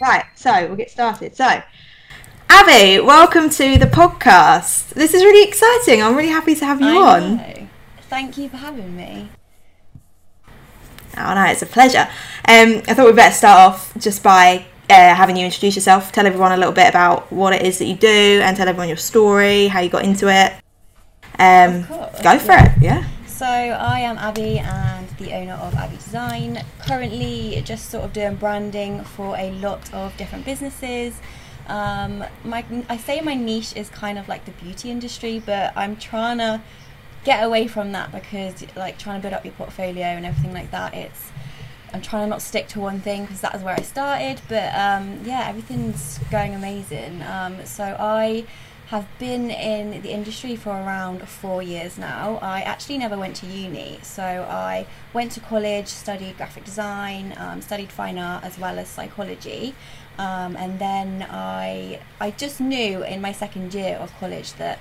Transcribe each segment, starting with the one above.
Right, so we'll get started. So, Abby, welcome to the podcast. This is really exciting. I'm really happy to have you I on. know. Thank you for having me. Oh no, it's a pleasure. Um, I thought we'd better start off just by uh, having you introduce yourself, tell everyone a little bit about what it is that you do, and tell everyone your story, how you got into it. Um, go for yeah. it. Yeah. So I am Abby and the owner of Abby Design. Currently, just sort of doing branding for a lot of different businesses. Um, my I say my niche is kind of like the beauty industry, but I'm trying to get away from that because like trying to build up your portfolio and everything like that. It's I'm trying to not stick to one thing because that is where I started. But um, yeah, everything's going amazing. Um, so I have been in the industry for around four years now. I actually never went to uni, so I went to college, studied graphic design, um, studied fine art as well as psychology, um, and then I I just knew in my second year of college that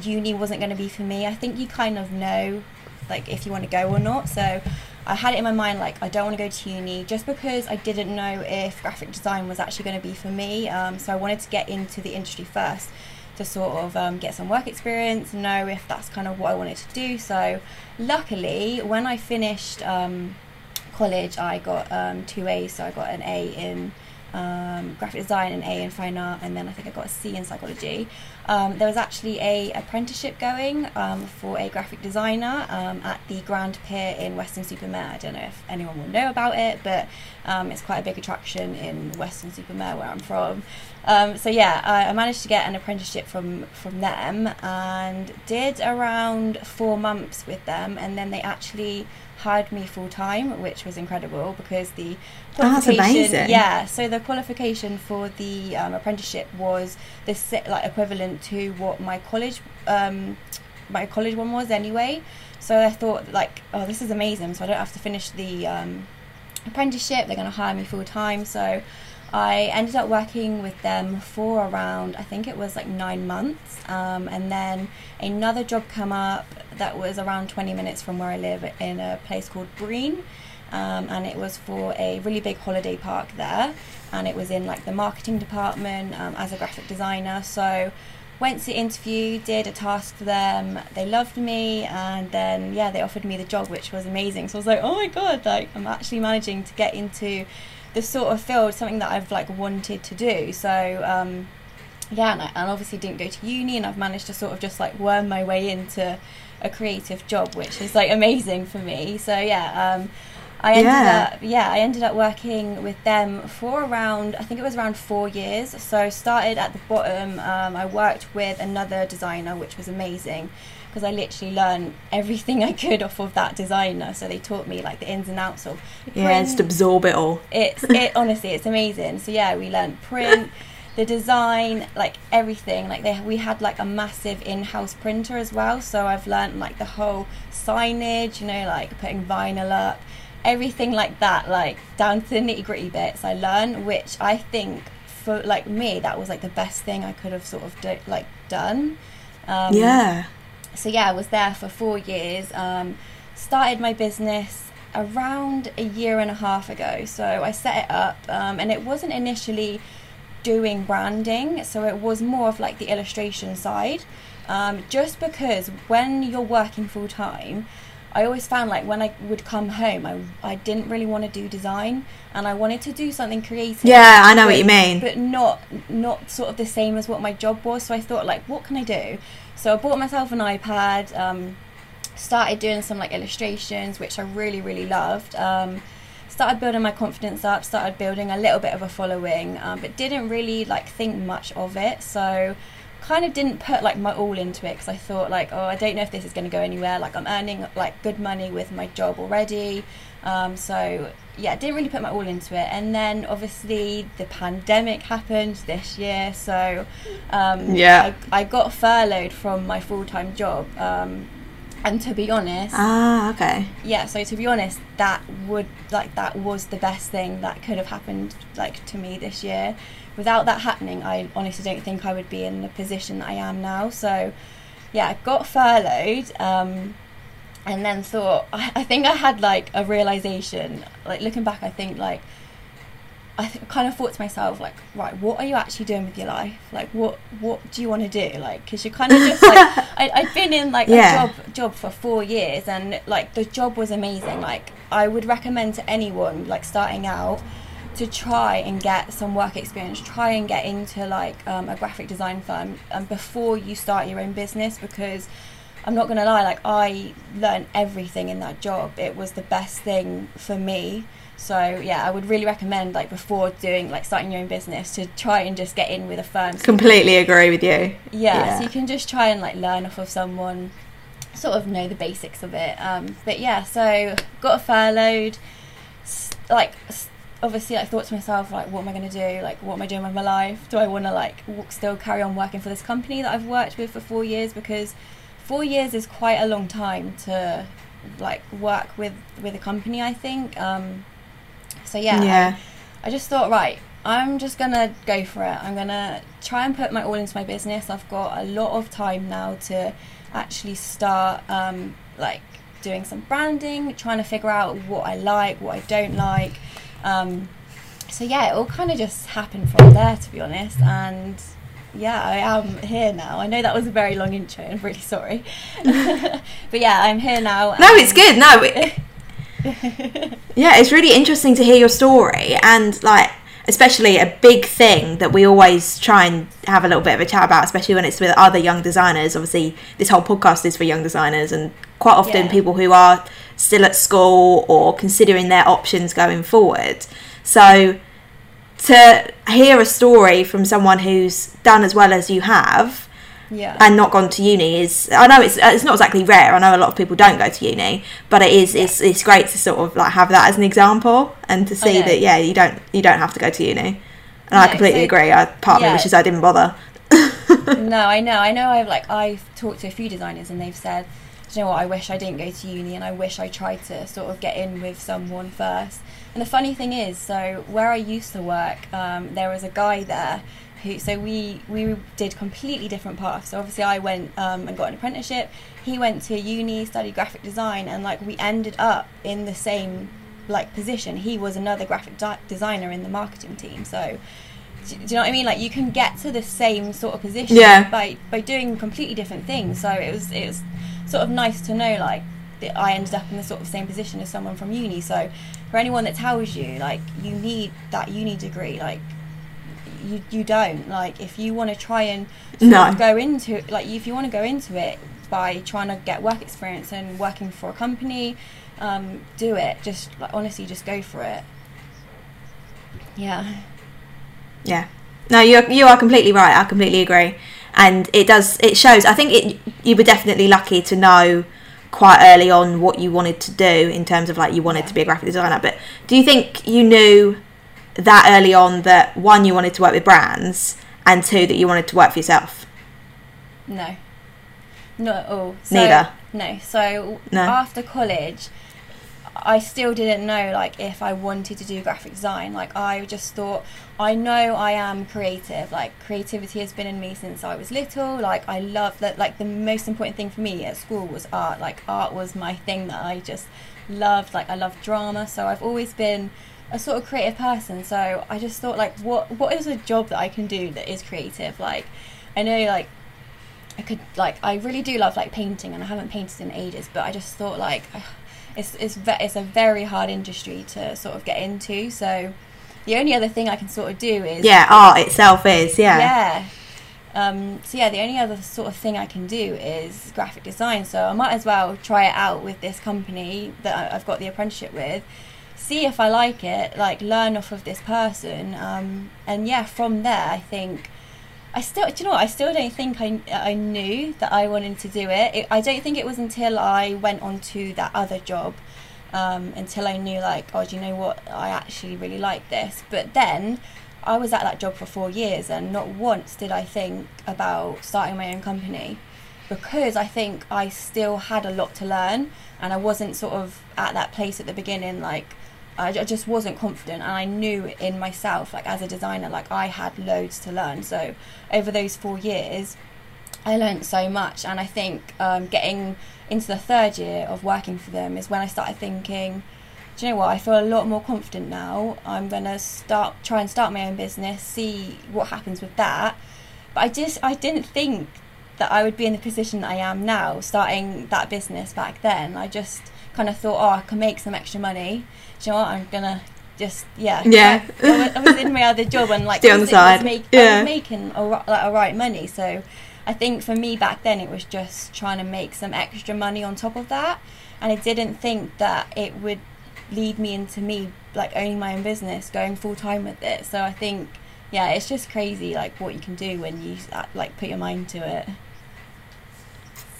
uni wasn't going to be for me. I think you kind of know like if you want to go or not. So I had it in my mind like I don't want to go to uni just because I didn't know if graphic design was actually going to be for me. Um, so I wanted to get into the industry first to sort of um, get some work experience, know if that's kind of what I wanted to do. So luckily, when I finished um, college, I got um, two A's. So I got an A in um, graphic design, an A in fine art, and then I think I got a C in psychology. Um, there was actually a apprenticeship going um, for a graphic designer at the Grand Pier in Weston-super-Mare. I don't know if anyone will know about it, but it's quite a big attraction in Weston-super-Mare where I'm from. Um, so yeah, I, I managed to get an apprenticeship from from them and did around four months with them, and then they actually hired me full time, which was incredible because the Oh, that's qualification, amazing. yeah. So the qualification for the um, apprenticeship was the si- like equivalent to what my college um, my college one was anyway. So I thought like, oh, this is amazing. So I don't have to finish the um, apprenticeship. They're going to hire me full time. So I ended up working with them for around, I think it was like nine months. Um, and then another job come up that was around 20 minutes from where I live in a place called Brean. Um, and it was for a really big holiday park there. And it was in like the marketing department um, as a graphic designer. So went to interview, did a task for them. They loved me, and then yeah, they offered me the job, which was amazing. So I was like, oh my god, like I'm actually managing to get into the sort of field, something that I've like wanted to do. So um, yeah, and, I, and obviously didn't go to uni, and I've managed to sort of just like worm my way into a creative job, which is like amazing for me. So yeah. Um, I ended Yeah. up yeah, I ended up working with them for around I think it was around four years. So started at the bottom. Um, I worked with another designer, which was amazing because I literally learned everything I could off of that designer. So they taught me like the ins and outs of Yeah, just absorb it all. It's it honestly, it's amazing. So yeah, we learned print, the design, like everything. Like they we had like a massive in-house printer as well. So I've learned like the whole signage, you know, like putting vinyl up, everything like that, like down to the nitty-gritty bits. I learned, which I think for like me, that was like the best thing I could have sort of do, like done. Um, yeah. So yeah, I was there for four years. Um, started my business around a year and a half ago. So I set it up, um, and it wasn't initially doing branding. So it was more of like the illustration side. Um, just because when you're working full time, I always found like when I would come home, I, I didn't really want to do design, and I wanted to do something creative Yeah, I know what you mean. But not not sort of the same as what my job was. So I thought like, what can I do? So I bought myself an iPad. Um, started doing some like illustrations, which I really really loved. Um, started building my confidence up. Started building a little bit of a following, um, but didn't really like think much of it. So kind of didn't put like my all into it because I thought like oh I don't know if this is going to go anywhere like I'm earning like good money with my job already um, so yeah I didn't really put my all into it and then obviously the pandemic happened this year so um, Yeah. I, I got furloughed from my full-time job um, and to be honest Ah, okay. yeah so to be honest that would like that was the best thing that could have happened like to me this year without that happening i honestly don't think i would be in the position that i am now so yeah i got furloughed um, and then thought I, I think i had like a realization like looking back i think like I th- kind of thought to myself like, right, what are you actually doing with your life? Like, what what do you want to do? Like, because you're kind of just like, I, I'd been in like Yeah. a job job for four years, and like the job was amazing. Like, I would recommend to anyone like starting out to try and get some work experience. Try and get into like um, a graphic design firm um, before you start your own business because. I'm not gonna lie, like I learned everything in that job. It was the best thing for me. So yeah, I would really recommend like before doing like starting your own business to try and just get in with a firm. So Completely agree with you. yeah, Yeah. so you can just try and like learn off of someone, sort of know the basics of it. Um, but yeah, so got a furloughed. Like obviously, I thought to myself like, what am I going to do? Like, what am I doing with my life? Do I want to like still carry on working for this company that I've worked with for four years? Because four years is quite a long time to like work with with a company. I think. Um, so yeah, Yeah. I just thought, right, I'm just gonna go for it. I'm gonna try and put my all into my business. I've got a lot of time now to actually start, um, like, doing some branding, trying to figure out what I like, what I don't like. Um, so yeah, it all kind of just happened from there, to be honest. And yeah, I am here now. I know that was a very long intro. I'm really sorry, but yeah, I'm here now. No, it's good. No, it, yeah, it's really interesting to hear your story and like especially a big thing that we always try and have a little bit of a chat about, especially when it's with other young designers. Obviously, this whole podcast is for young designers, and quite often Yeah. people who are still at school or considering their options going forward. So, to hear a story from someone who's done as well as you have yeah. and not gone to uni is I know it's it's not exactly rare. I know a lot of people don't go to uni, but it is it's it's great to sort of like have that as an example and to see yeah. that yeah you don't you don't have to go to uni. And I completely so- agree. I part of me wishes I didn't bother. no, I know. I know. I've like I've talked to a few designers, and they've said, "Do you know what? I wish I didn't go to uni, and I wish I tried to sort of get in with someone first. And the funny thing is, so where I used to work, um, there was a guy there who. So we we did completely different paths. So obviously, I went um, and got an apprenticeship. He went to uni, studied graphic design, and like we ended up in the same like position. He was another graphic di- designer in the marketing team. So do, you know what I mean? Like you can get to the same sort of position Yeah. by by doing completely different things. So it was it was sort of nice to know like that I ended up in the sort of same position as someone from uni. So for anyone that tells you like you need that uni degree, like you you don't. Like if you want to try and No. go into like if you want to go into it by trying to get work experience and working for a company, um, do it. Just like honestly, just go for it. Yeah. Yeah. No, you you are completely right. I completely agree, and it does it shows. I think it you were definitely lucky to know quite early on what you wanted to do in terms of like you wanted to be a graphic designer. But do you think you knew that early on that one you wanted to work with brands and two that you wanted to work for yourself? No. Not at all. So, Neither? No. So No? after college, I still didn't know like if I wanted to do graphic design. Like I just thought I know I am creative. Like creativity has been in me since I was little. Like I love that. Like the most important thing for me at school was art. Like art was my thing that I just loved. Like I love drama. So I've always been a sort of creative person. So I just thought like what what is a job that I can do that is creative? Like I know like I could like I really do love like painting and I haven't painted in ages but I just thought like it's it's ve- it's a very hard industry to sort of get into so the only other thing I can sort of do is Yeah, art itself is yeah. yeah um, so yeah the only other sort of thing I can do is graphic design so I might as well try it out with this company that I've got the apprenticeship with see if I like it like learn off of this person um, and yeah from there I think I still, do you know what? I still don't think I, I knew that I wanted to do it. it. I don't think it was until I went on to that other job, um, until I knew, like, oh, do you know what? I actually really like this. But then I was at that job for four years, and not once did I think about starting my own company because I think I still had a lot to learn, and I wasn't sort of at that place at the beginning, like, I ju- just wasn't confident and I knew in myself like as a designer like I had loads to learn so over those four years I learned so much and I think um, getting into the third year of working for them is when I started thinking do you know what? I feel a lot more confident now. I'm gonna start try and start my own business, see what happens with that. But I just I didn't think that I would be in the position that I am now, starting that business back then. I just kind of thought, oh, I can make some extra money. You know what? I'm gonna just yeah yeah. I, was, I was in my other job and like on the I was, make, Yeah. I was making like alright money. So I think for me back then it was just trying to make some extra money on top of that, and I didn't think that it would lead me into me like owning my own business, going full time with it. So I think yeah, it's just crazy like what you can do when you like put your mind to it.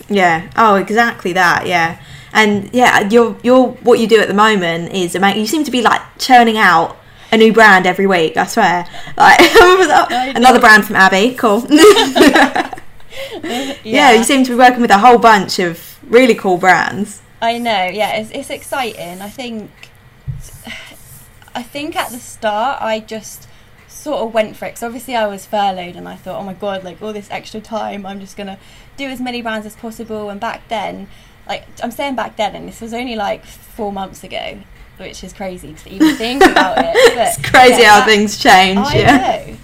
Yeah. Oh, exactly that. Yeah. And yeah, you're you're what you do at the moment is amazing. You seem to be like churning out a new brand every week. I swear. Like another brand from Abby. Cool. yeah. You seem to be working with a whole bunch of really cool brands. I know, yeah, it's, it's exciting. I think, I think at the start I just sort of went for it because obviously I was furloughed and I thought, oh my god, like all this extra time, I'm just gonna do as many brands as possible. And back then, like I'm saying back then, and this was only like four months ago, which is crazy to even think about it. But It's crazy yeah, how that- things change. I yeah. know.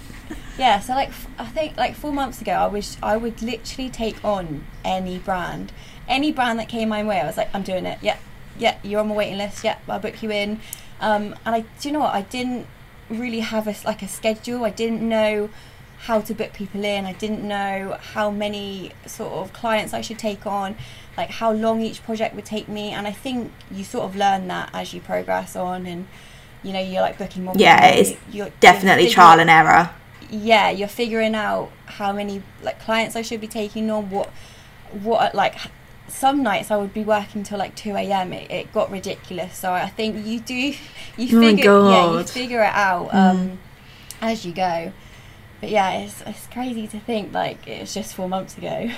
Yeah, so like f- I think like four months ago, I was I would literally take on any brand, any brand that came my way. I was like, I'm doing it. Yeah, yeah, you're on my waiting list. Yeah, I'll book you in. Um, and I, do you know what? I didn't really have a like a schedule. I didn't know how to book people in. I didn't know how many sort of clients I should take on, like how long each project would take me. And I think you sort of learn that as you progress on, and you know you're like booking more. Yeah, it's you're- you're Definitely trial and error. yeah you're figuring out how many like clients i should be taking on what what like some nights i would be working till like 2 a.m it, it got ridiculous so i think you do you Oh figure yeah you figure it out um as you go but yeah it's, it's crazy to think like it was just four months ago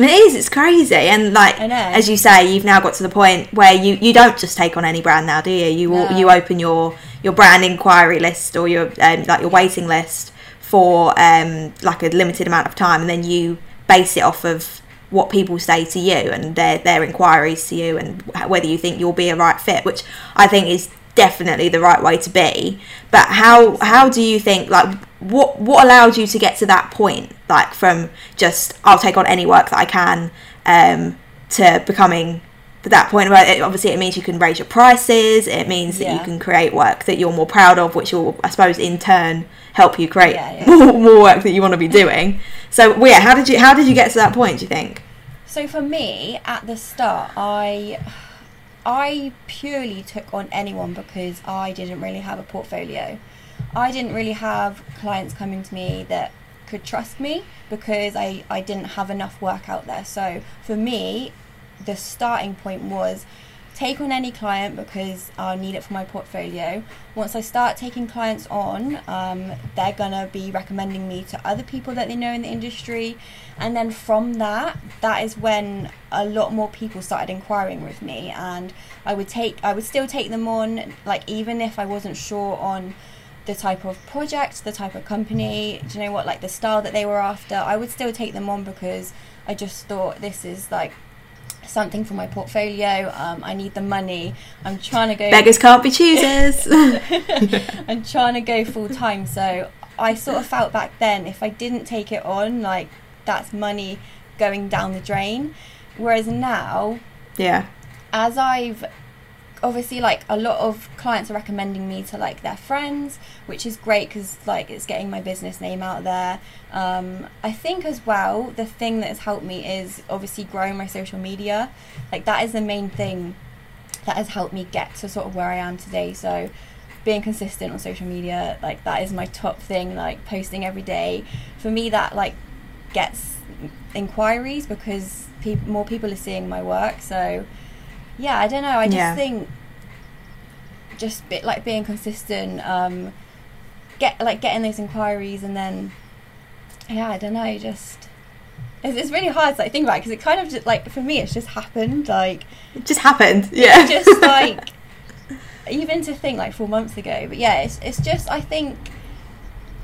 It is. It's crazy, and like as you say, you've now got to the point where you, you don't just take on any brand now, do you? You No. you open your your brand inquiry list or your um, like your waiting list for um, like a limited amount of time, and then you base it off of what people say to you and their their inquiries to you, and whether you think you'll be a right fit, which I think is definitely the right way to be. But how how do you think like what what allowed you to get to that point? Like from just I'll take on any work that I can um, to becoming that point where it, obviously it means you can raise your prices. It means that you can create work that you're more proud of, which will I suppose in turn help you create Yeah, yeah. more, more work that you want to be doing. So yeah, how did you how did you get to that point? Do you think? So for me, at the start, I I purely took on anyone because I didn't really have a portfolio. I didn't really have clients coming to me that could trust me because I, I didn't have enough work out there. So for me, the starting point was take on any client because I'll need it for my portfolio. Once I start taking clients on, um, they're gonna be recommending me to other people that they know in the industry, and then from that, that is when a lot more people started inquiring with me, and I would take, I would still take them on, like even if I wasn't sure on the type of project, the type of company, do you know what, like the style that they were after, I would still take them on because I just thought this is like something for my portfolio. Um, I need the money. I'm trying to go. Beggars can't be choosers. I'm trying to go full time. So I sort of felt back then if I didn't take it on, like that's money going down the drain. Whereas now, yeah. as I've obviously like a lot of clients are recommending me to like their friends which is great because like it's getting my business name out there. Um, i think as well the thing that has helped me is obviously growing my social media. Like that is the main thing that has helped me get to sort of where i am today. So being consistent on social media like that is my top thing like posting every day. For me that like gets inquiries because peop more people are seeing my work. So yeah i don't know i just Yeah. think just bit like being consistent um get like getting those inquiries and then yeah i don't know just it's, it's really hard to like think about because it kind of just like for me it's just happened like It just happened. Yeah. it's just like even to think like four months ago but yeah it's, it's just i think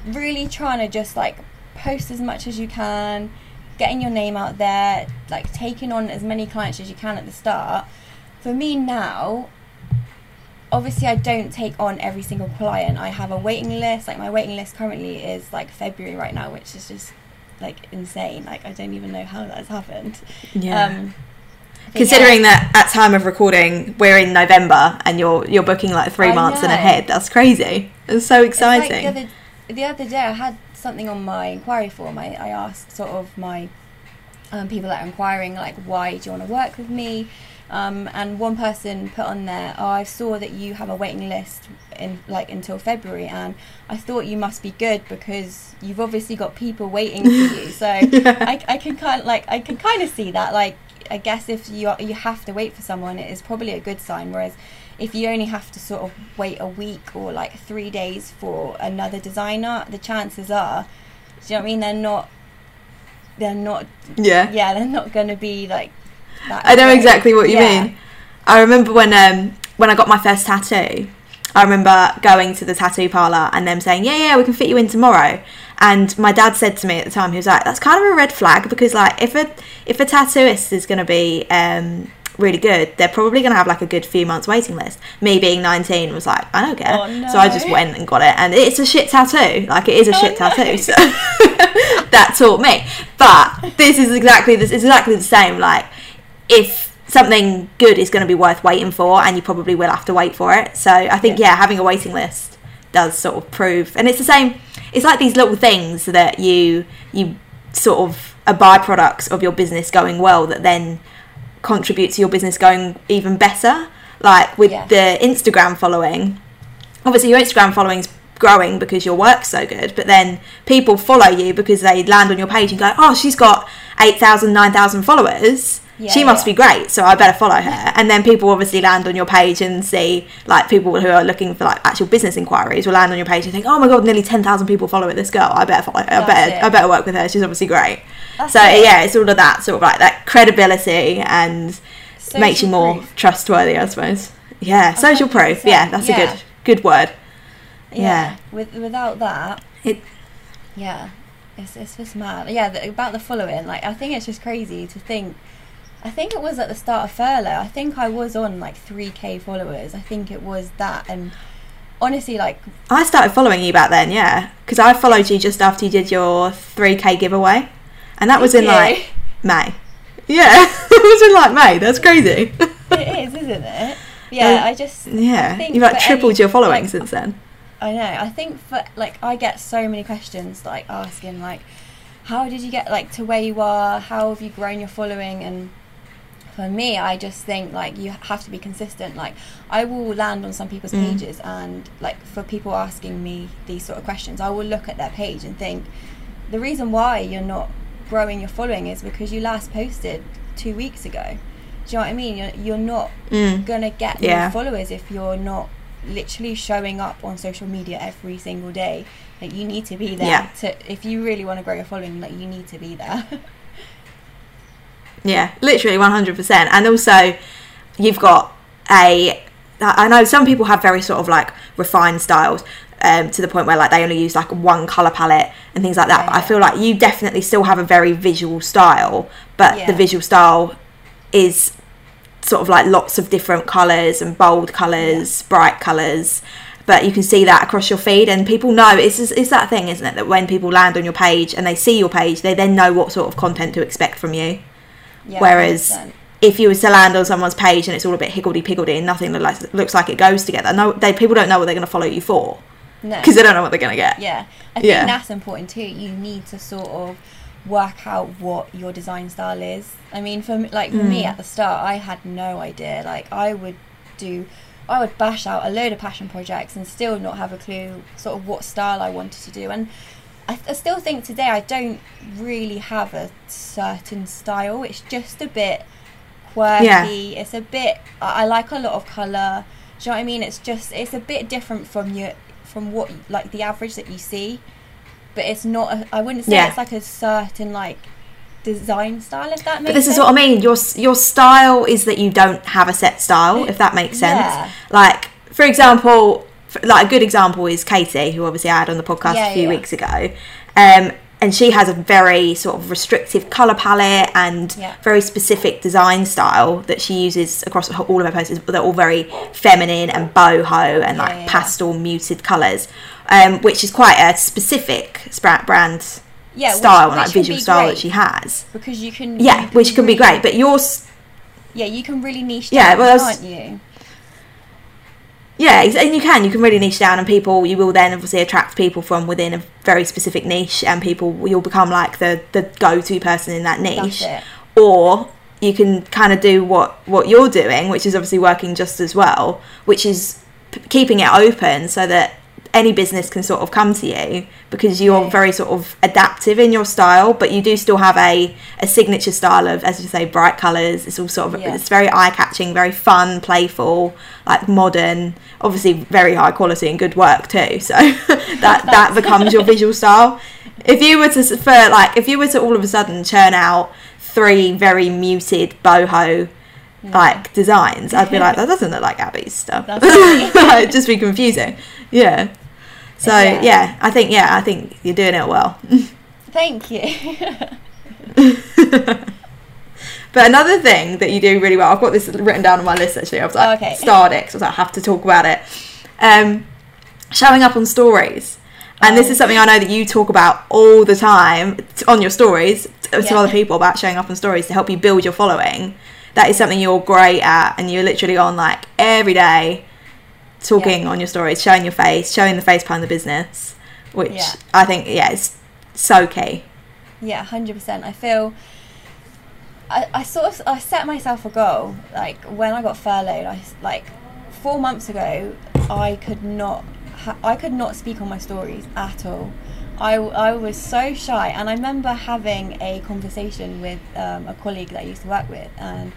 really trying to just like post as much as you can getting your name out there like taking on as many clients as you can at the start for me now, obviously I don't take on every single client. I have a waiting list. Like my waiting list currently is like February right now, which is just like insane. Like I don't even know how that's happened. Yeah. Um, Considering yeah, that at time of recording we're in November and you're you're booking like three I months in know. ahead, that's crazy. It's so it's like exciting. the, other, the other day I had something on my inquiry form. I, I asked sort of my um, people that are inquiring like why do you want to work with me um, and one person put on there oh i saw that you have a waiting list in like until february and i thought you must be good because you've obviously got people waiting for you. So I, I can kind of like i can kind of see that like i guess if you are, you have to wait for someone it is probably a good sign whereas if you only have to sort of wait a week or like three days for another designer the chances are do you know what i mean? They're not they're not yeah. yeah they're not going to be like I know great. exactly what you Yeah. mean. I remember when um when I got my first tattoo, I remember going to the tattoo parlor and them saying, "Yeah, yeah, we can fit you in tomorrow." And my dad said to me at the time, he was like, "That's kind of a red flag because like if a if a tattooist is going to be um really good, they're probably going to have like a good few months waiting list." Me being 19 was like, "I don't care." Oh, So I just went and got it and it's a shit tattoo. Like it is a Oh, shit no. tattoo. So that taught me. But this is exactly this is exactly the same like if something good is going to be worth waiting for and you probably will have to wait for it so i think Yeah. yeah, having a waiting list does sort of prove and it's the same it's like these little things that you you sort of are byproducts of your business going well that then contribute to your business going even better like with Yeah. the instagram following obviously your instagram following's growing because your work's so good but then people follow you because they land on your page and go oh she's got 8000 9000 followers Yeah, she must yeah. be great so i better follow her and then people obviously land on your page and see like people who are looking for like actual business inquiries will land on your page and think oh my god nearly 10,000 people follow this girl i better follow her i better it. i better work with her she's obviously great That's so it. yeah it's all of that sort of like that credibility and Social makes you more proof. trustworthy i suppose yeah social proof 100%, yeah that's a good good word yeah. With without that, It- yeah, it's it's just mad. Yeah, the, about the following, like I think it's just crazy to think. I think it was at the start of furlough. I think I was on like three k followers. I think it was that, and honestly, like I started following you back then, yeah, because I followed you just after you did your 3k giveaway, and that was in you? like May. Yeah, it was in like May. That's crazy. it is, isn't it? Yeah, Uh, I just yeah, I think you've like tripled any- your following like, since then. I know. I think for like I get so many questions like asking like how did you get like to where you are? How have you grown your following? And for me, I just think like you have to be consistent. Like I will land on some people's Mm. pages and like for people asking me these sort of questions, I will look at their page and think the reason why you're not growing your following is because you last posted two weeks ago. Do you know what I mean? You're, you're not Mm. gonna get Yeah. new followers if you're not literally showing up on social media every single day. Like you need to be there Yeah. to if you really want to grow your following. Like you need to be there. Yeah, literally 100%. And also, you've got a. I know some people have very sort of like refined styles um, to the point where like they only use like one color palette and things like that. Yeah, But I feel like you definitely still have a very visual style, but the visual style is sort of like lots of different colors and bold colors, bright colors. But you can see that across your feed, and people know it's it's that thing, isn't it? That when people land on your page and they see your page, they then know what sort of content to expect from you. Yeah, Whereas 100%. if you was to land on someone's page and it's all a bit higgledy piggledy and nothing look like, looks like it goes together, no, they people don't know what they're going to follow you for no, because they don't know what they're going to get. yeah, I think Yeah. that's important too. You need to sort of work out what your design style is. I mean, for me, like for me Mm. at the start, I had no idea. Like I would do. I would bash out a load of passion projects and still not have a clue sort of what style I wanted to do. And I, I still think today I don't really have a certain style. It's just a bit quirky. Yeah. It's a bit. I, I like a lot of color. Do you know what I mean? It's just it's a bit different from your from what like the average that you see, but it's not. A, I wouldn't say Yeah. it's like a certain like design style. If that makes. But this is what I mean. Your your style is that you don't have a set style, if that makes sense. Yeah. Like for example, like a good example is Katie, who obviously I had on the podcast Yeah, a few yeah. weeks ago. Um, and she has a very sort of restrictive color palette and Yeah. very specific design style that she uses across all of her posts. They're all very feminine and boho and like Yeah, yeah. pastel muted colors, um, which is quite a specific brand Yeah, style and like visual style that she has. because you can Yeah, you which can be great. But yours, Yeah, you can really niche Yeah, down, well, that's- can't you? Yeah, and you can you can really niche down, and people you will then obviously attract people from within a very specific niche, and people you'll become like the the go to person in that niche. Or you can kind of do what what you're doing which is obviously working just as well which is p- keeping it open so that any business can sort of come to you because you're very sort of adaptive in your style but you do still have a a signature style of as you say bright colors it's all sort of Yeah. it's very eye catching very fun playful like modern obviously very high quality and good work too. So that that becomes your visual style. If you were to for like if you were to all of a sudden churn out three very muted boho like designs i'd be like that doesn't look like abby's stuff. It'd just be confusing. Yeah so Yeah. yeah. i think yeah i think you're doing it well Thank you. but another thing that you do really well i've got this written down on my list actually i was like Okay. starred 'cause I was like, I have to talk about it um showing up on stories and this Oh. is something I know that you talk about all the time on your stories to Yeah. other people about showing up on stories to help you build your following. That is something you're great at, and you're literally on like every day talking on your stories, showing your face, showing the face behind the business, which Yeah. I think, yeah, is so key. Yeah, hundred percent. I feel. I, I sort of I set myself a goal. Like when I got furloughed, I like four months ago, I could not ha- I could not speak on my stories at all. I, I was so shy, and I remember having a conversation with um, a colleague that I used to work with, and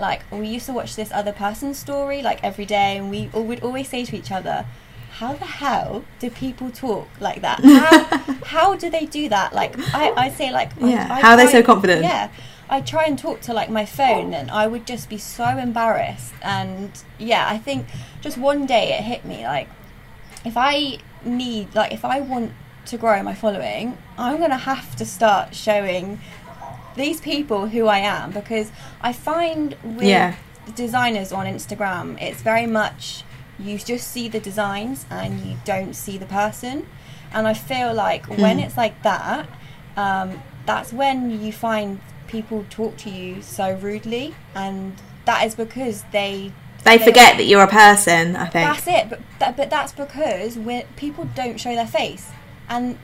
like we used to watch this other person's story like every day, and we would always say to each other, "How the hell do people talk like that? How, how do they do that?" Like I, I say like Yeah, I how are they so confident? Yeah, I try and talk to like my phone, and I would just be so embarrassed. And yeah, I think just one day it hit me like if I need like if I want to grow my following, I'm gonna have to start showing these people who I am because I find with Yeah. the designers on Instagram, it's very much you just see the designs and you don't see the person. And I feel like when Mm. it's like that, um, that's when you find people talk to you so rudely, and that is because they They forget that you're a person, I think. that's it, but that, but that's because when people don't show their face, and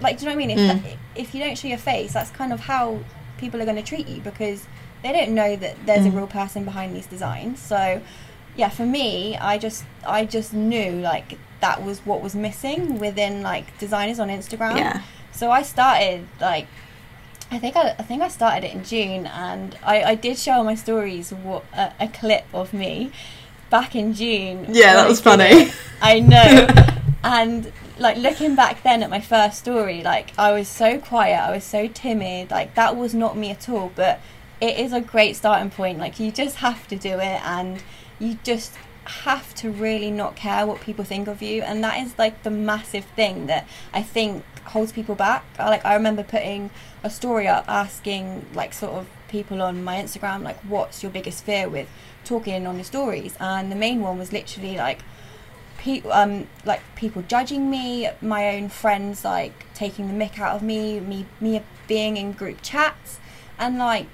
like, do you know what I mean? If Mm. that, if you don't show your face, that's kind of how people are going to treat you because they don't know that there's a Mm. real person behind these designs. So, yeah, for me, I just I just knew like that was what was missing within like designers on Instagram. Yeah. So I started like I think I, I think I started it in June, and I, I did show on my stories what a, a clip of me back in June. Yeah, that was funny. it. I know, and like looking back then at my first story, like I was so quiet, I was so timid, like that was not me at all. But it is a great starting point. Like you just have to do it, and you just have to really not care what people think of you, and that is like the massive thing that I think holds people back. Like I remember putting a story up asking like sort of people on my Instagram like what's your biggest fear with talking on your stories and the main one was literally like pe- um like people judging me my own friends like taking the mick out of me me me being in group chats and like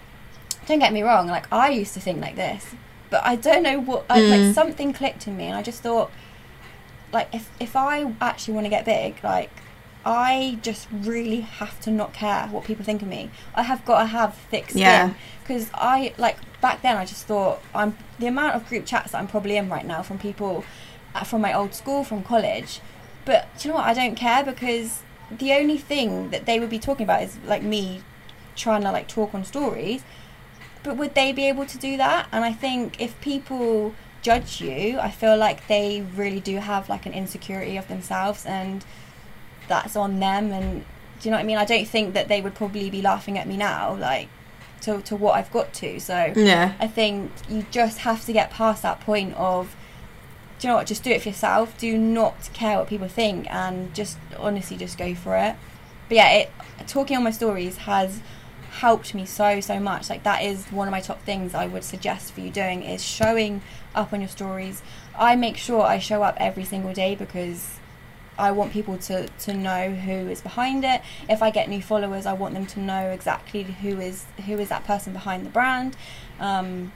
don't get me wrong like I used to think like this but I don't know what I, Mm. like something clicked in me and I just thought like if if I actually want to get big like I just really have to not care what people think of me. I have got to have thick Yeah. skin because I like back then. I just thought I'm the amount of group chats that I'm probably in right now from people Uh, from my old school, from college. But do you know what? I don't care because the only thing that they would be talking about is like me trying to like talk on stories. But would they be able to do that? And I think if people judge you, I feel like they really do have like an insecurity of themselves and that's on them and do you know what I mean? I don't think that they would probably be laughing at me now, like to to what I've got to. So Yeah. I think you just have to get past that point of do you know what, just do it for yourself. Do not care what people think and just honestly just go for it. but yeah, it talking on my stories has helped me so so much like that is one of my top things i would suggest for you doing is showing up on your stories i make sure i show up every single day because I want people to, to know who is behind it. If I get new followers, I want them to know exactly who is who is that person behind the brand. Um,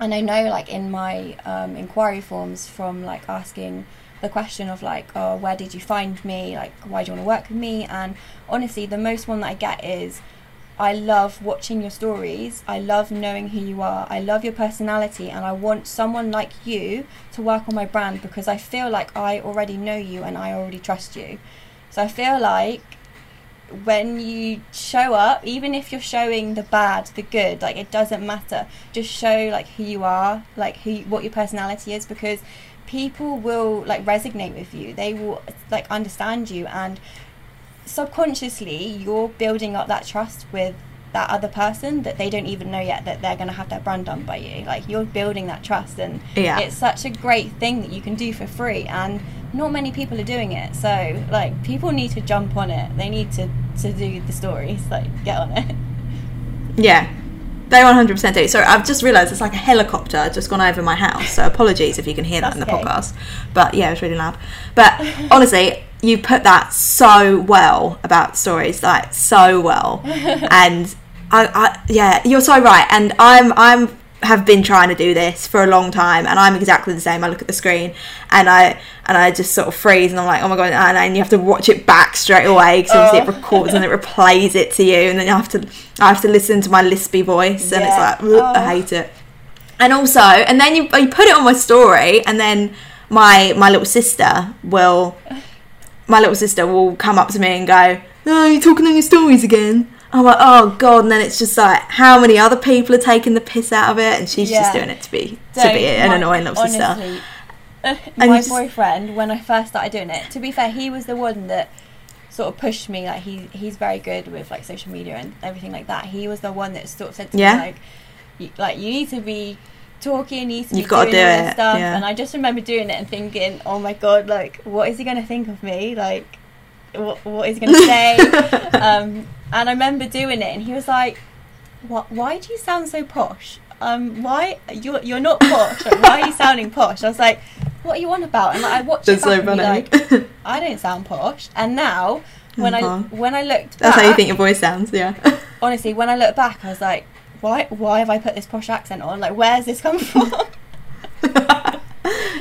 and I know, like in my um, inquiry forms, from like asking the question of like, oh, where did you find me? Like, why do you want to work with me? And honestly, the most one that I get is I love watching your stories. I love knowing who you are. I love your personality, and I want someone like you to work on my brand because I feel like I already know you and I already trust you. So I feel like when you show up, even if you're showing the bad, the good, like it doesn't matter. Just show like who you are, like who what your personality is because people will like resonate with you. They will like understand you and subconsciously you're building up that trust with that other person that they don't even know yet that they're going to have their brand done by you like you're building that trust and Yeah. it's such a great thing that you can do for free and not many people are doing it so like people need to jump on it they need to to do the stories like get on it Yeah, they 100% do. So I've just realised it's like a helicopter just gone over my house. So apologies if you can hear that in the okay. podcast. But yeah, it's really loud. But honestly, you put that so well about stories, like so well. and I, I, yeah, you're so right. And I'm, I'm have been trying to do this for a long time, and I'm exactly the same. I look at the screen, and I and I just sort of freeze, and I'm like, oh my god! And then you have to watch it back straight away because obviously it Oh. records and it replays it to you, and then you have to I have to listen to my lispy voice, and it's like "Ugh, I Oh. hate it. And also, and then you you put it on my story, and then my my little sister will my little sister will come up to me and go, "Oh, you're talking on your stories again." I'm like, "Oh God!" And then it's just like, how many other people are taking the piss out of it, and she's just doing it to be to So be an my- annoying little sister. uh, my just- boyfriend, when I first started doing it, to be fair, he was the one that sort of pushed me. Like he he's very good with like social media and everything like that. He was the one that sort of said to Yeah. me like, you, like you need to be talking, you need to You've be doing do all this it, stuff. yeah. And I just remember doing it and thinking, oh my god, like what is he gonna think of me? Like what what is he gonna say? um, and I remember doing it, and he was like, "What? Why do you sound so posh? Um, why you're you're not posh? Like, why are you sounding posh?" I was like, "What are you on about?" And like, I watched That's it back so and like, "I don't sound posh." And now, when Uh-huh. I when I looked, That's back, how you think your voice sounds, yeah. honestly, when I look back, I was like, "Why? Why have I put this posh accent on? Like, where's this come from?"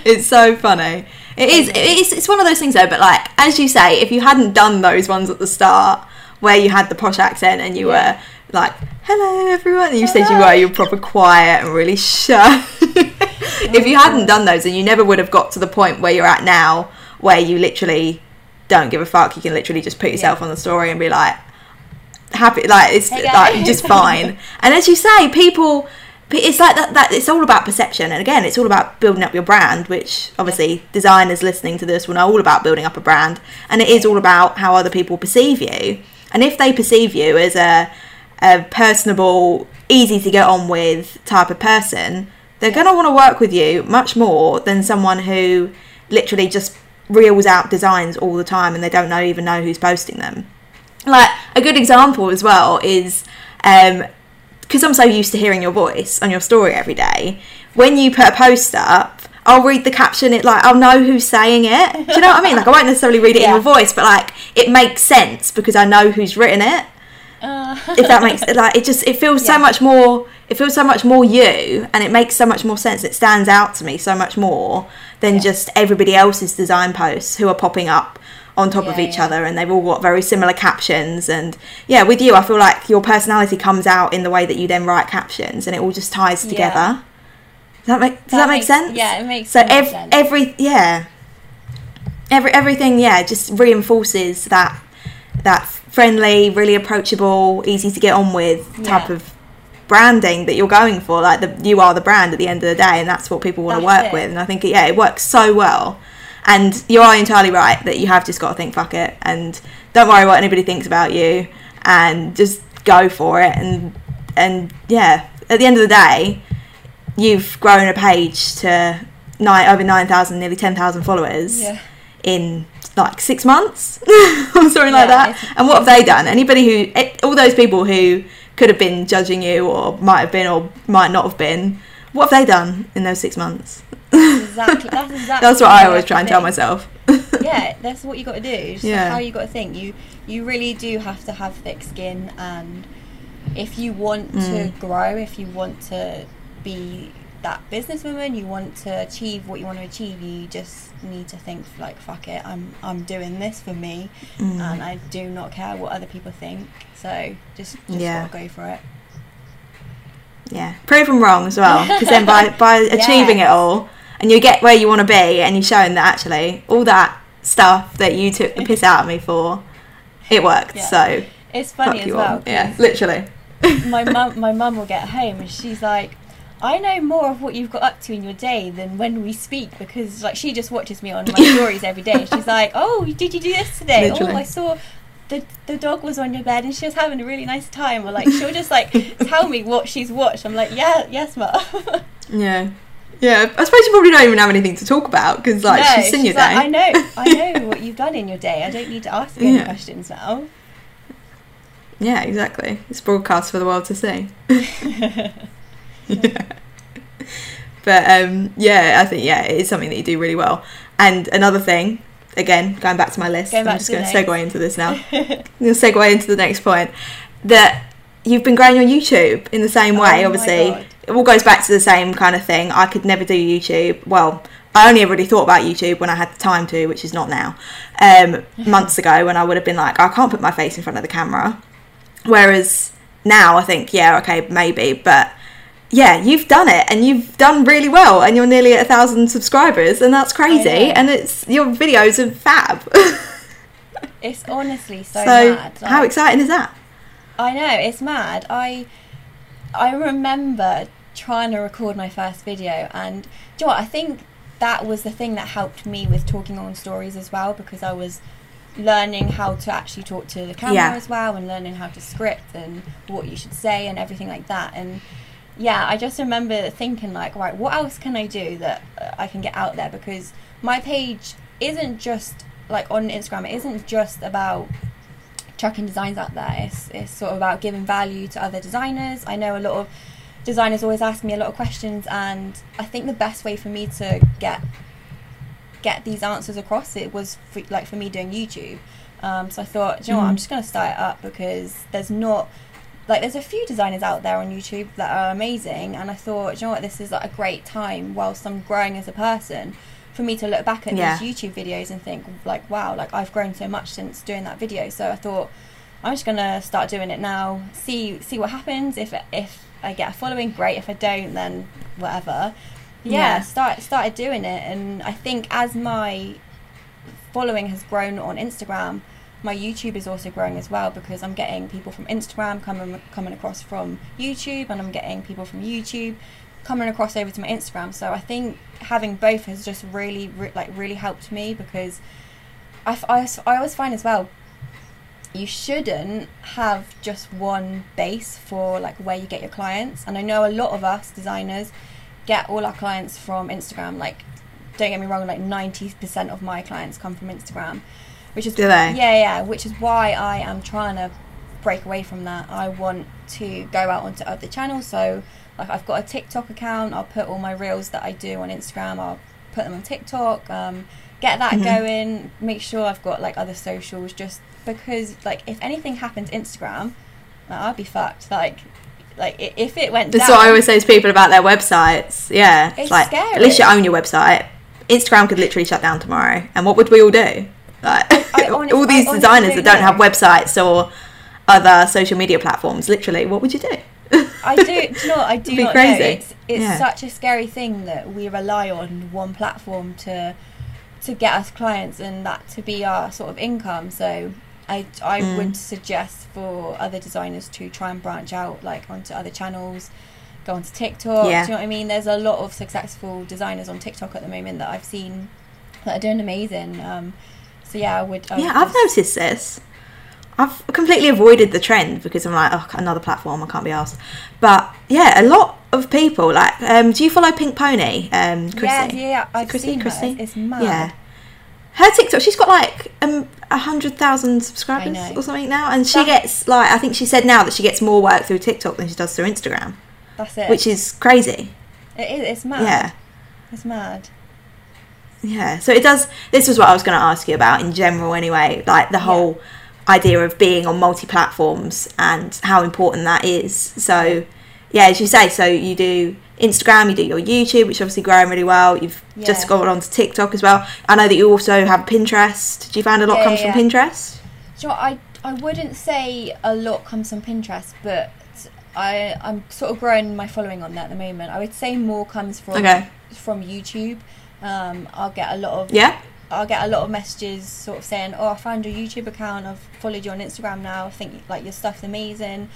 it's so funny. It is. It's, it's one of those things though. But like as you say, if you hadn't done those ones at the start where you had the posh accent and you Yeah. were like, "Hello, everyone," and you said you were, you were proper quiet and really shy. if you hadn't done those, then you never would have got to the point where you're at now, where you literally don't give a fuck. You can literally just put yourself on the story and be like, happy like it's Hey, like just fine and as you say people it's like that, that it's all about perception. And again it's all about building up your brand which obviously designers listening to this will know all about building up a brand. And it is all about how other people perceive you. And if they perceive you as a, a personable easy to get on with type of person they're going to want to work with you much more than someone who literally just reels out designs all the time and they don't know even know who's posting them. Like a good example as well is um because I'm so used to hearing your voice on your story every day. When you put a post up, I'll read the caption. It like I'll know who's saying it. Do you know what I mean? Like I won't necessarily read it in your voice, but like it makes sense because I know who's written it. Uh, If that makes like it just it feels so much more. It feels so much more you, and it makes so much more sense. It stands out to me so much more than Yeah. just everybody else's design posts who are popping up on top of each yeah. other and they've all got very similar captions and yeah with you i feel like your personality comes out in the way that you then write captions and it all just ties Yeah. together does that make does that, make makes- sense Yeah, it makes so ev- sense. every yeah every everything yeah just reinforces that that friendly really approachable easy to get on with type Yeah. of branding that you're going for like the you are the brand at the end of the day and that's what people want to work it. with and i think yeah it works so well and you are entirely right that you have just got to think fuck it and don't worry what anybody thinks about you and just go for it and and yeah at the end of the day you've grown a page to nine over 9000 nearly 10000 followers yeah. in like six months or something like that. And what have they done? Anybody who, eh, all those people who could have been judging you or might have been or might not have been, what have they done in those six months? Exactly. That's exactly. That's what I always try and tell myself. yeah, that's what you got to do. Just Yeah. how you got to think. You you really do have to have thick skin, and if you want to Mm. grow, if you want to be that businesswoman, you want to achieve what you want to achieve, you just need to think like, fuck it, I'm I'm doing this for me, Mm. and I do not care what other people think. So just just Yeah. go for it. Yeah, prove them wrong as well. Because then by by achieving it all, and you get where you want to be, and you're showing that actually all that stuff that you took the piss out of me for, it worked. Yeah. So It's funny as well. Yeah, literally. my mum my mum will get home and she's like I know more of what you've got up to in your day than when we speak because like she just watches me on my stories every day. She's like, "Oh, did you do this today? Literally. Oh, I saw the the dog was on your bed and she was having a really nice time." Or like she'll just like tell me what she's watched. I'm like, "Yeah, yes, mum." Yeah. Yeah, I suppose you probably don't even have anything to talk about because, like, no, she's seen your like, day. I know, I know what you've done in your day. I don't need to ask you any Yeah. questions now. Yeah, exactly. It's broadcast for the world to see. yeah. But um, yeah, I think yeah, it is something that you do really well. And another thing, again, going back to my list, Going I'm just going to segue into this now. I'm going to segue into the next point that you've been growing your YouTube in the same way. Oh obviously, it all goes back to the same kind of thing. I could never do YouTube. Well, I only ever really thought about YouTube when I had the time to, which is not now. Um, months ago, when I would have been like, I can't put my face in front of the camera. Whereas now, I think, yeah, okay, maybe, but yeah, you've done it and you've done really well, and you're nearly at a thousand subscribers, and that's crazy. know. And it's your videos are fab. It's honestly so, so, mad. how exciting is that? I know it's mad. I I remember trying to record my first video, and do you know what? I think that was the thing that helped me with talking on stories as well because I was learning how to actually talk to the camera Yeah. as well, and learning how to script and what you should say and everything like that. And yeah, I just remember thinking like, right, what else can I do that uh, I can get out there because my page isn't just like on Instagram. It isn't just about chucking designs out there. It's, it's sort of about giving value to other designers. I know a lot of designers always ask me a lot of questions, and I think the best way for me to get get these answers across it was for, like for me doing YouTube. Um, so I thought, "Do you know what, I'm Mhm. just going to start it up because there's not like there's a few designers out there on YouTube that are amazing, and I thought, you know what, this is like a great time whilst I'm growing as a person. For me to look back at Yeah. these YouTube videos and think like, wow, like I've grown so much since doing that video. So I thought, I'm just gonna start doing it now. See see what happens. If if I get a following, great. If I don't, then whatever. Yeah, Yeah. start started doing it, and I think as my following has grown on Instagram, my YouTube is also growing as well because I'm getting people from Instagram coming coming across from YouTube, and I'm getting people from YouTube coming across over to my Instagram. So I think having both has just really, re- like really helped me because I, I, I always find as well you shouldn't have just one base for like where you get your clients. And i know a lot of us designers get all our clients from instagram. Like don't get me wrong like 90% of my clients come from instagram which is Do they? yeah yeah which is why i am trying to break away from that i want to go out onto other channels so like i've got a tiktok account i'll put all my reels that i do on instagram i'll put them on tiktok um, get that Mhm. going make sure i've got like other socials just because like if anything happens instagram like, I'll be fucked like like if it went That's down what I always say to people about their websites. Yeah, it's, It's like scary. at least you own your website. Instagram could literally shut down tomorrow, and what would we all do? Like all these designers that don't have websites or other social media platforms, literally, what would you do? I do. do you know what? I do not crazy. know. It's it's Yeah. such a scary thing that we rely on one platform to to get us clients and that to be our sort of income. So I I Mm. would suggest for other designers to try and branch out like onto other channels, go onto TikTok. Yeah. Do you know what I mean? There's a lot of successful designers on TikTok at the moment that I've seen that are doing amazing. Um, so yeah, I would. I yeah, would I've just- noticed this. I've completely avoided the trend because I'm like, oh, another platform, I can't be asked. But yeah, a lot of people like. Um, do you follow Pink Pony? Um, Chrissy. Yeah, yeah. I've Chrissy, seen Chrissy? her. It's, mad. Yeah. her TikTok, she's got like um, a hundred thousand subscribers or something now, and she gets like I think she said now that she gets more work through TikTok than she does through Instagram, That's it. which is crazy. it is. It's mad. Yeah, It's mad. Yeah. So it does. This was what I was going to ask you about in general, anyway. Like the whole idea of being on multi platforms and how important that is. So yeah, as you say, so you do Instagram, you do your YouTube, which is obviously growing really well. You've just Yeah. gone on to TikTok as well. I know that you also have Pinterest. Do you find a lot Yeah, comes yeah, from Pinterest? So I I wouldn't say a lot comes from Pinterest, but I I'm sort of growing my following on that at the moment. I would say more comes from Okay. from YouTube. Um, I'll get a lot of Yeah. I'll get a lot of messages sort of saying, "Oh, I found your YouTube account. I've followed you on Instagram now. I think like your stuff's amazing."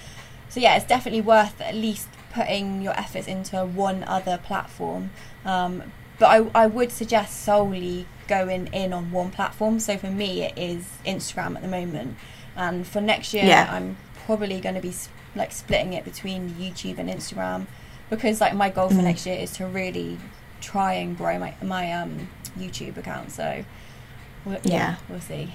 So yeah, it's definitely worth at least putting your efforts into one other platform. Um, but I, I would suggest solely going in on one platform. So for me, it is Instagram at the moment, and for next year, Yeah. I'm probably going to be s- like splitting it between YouTube and Instagram because like my goal for Mhm. next year is to really try and grow my my um YouTube account. So we'll, yeah, we'll see.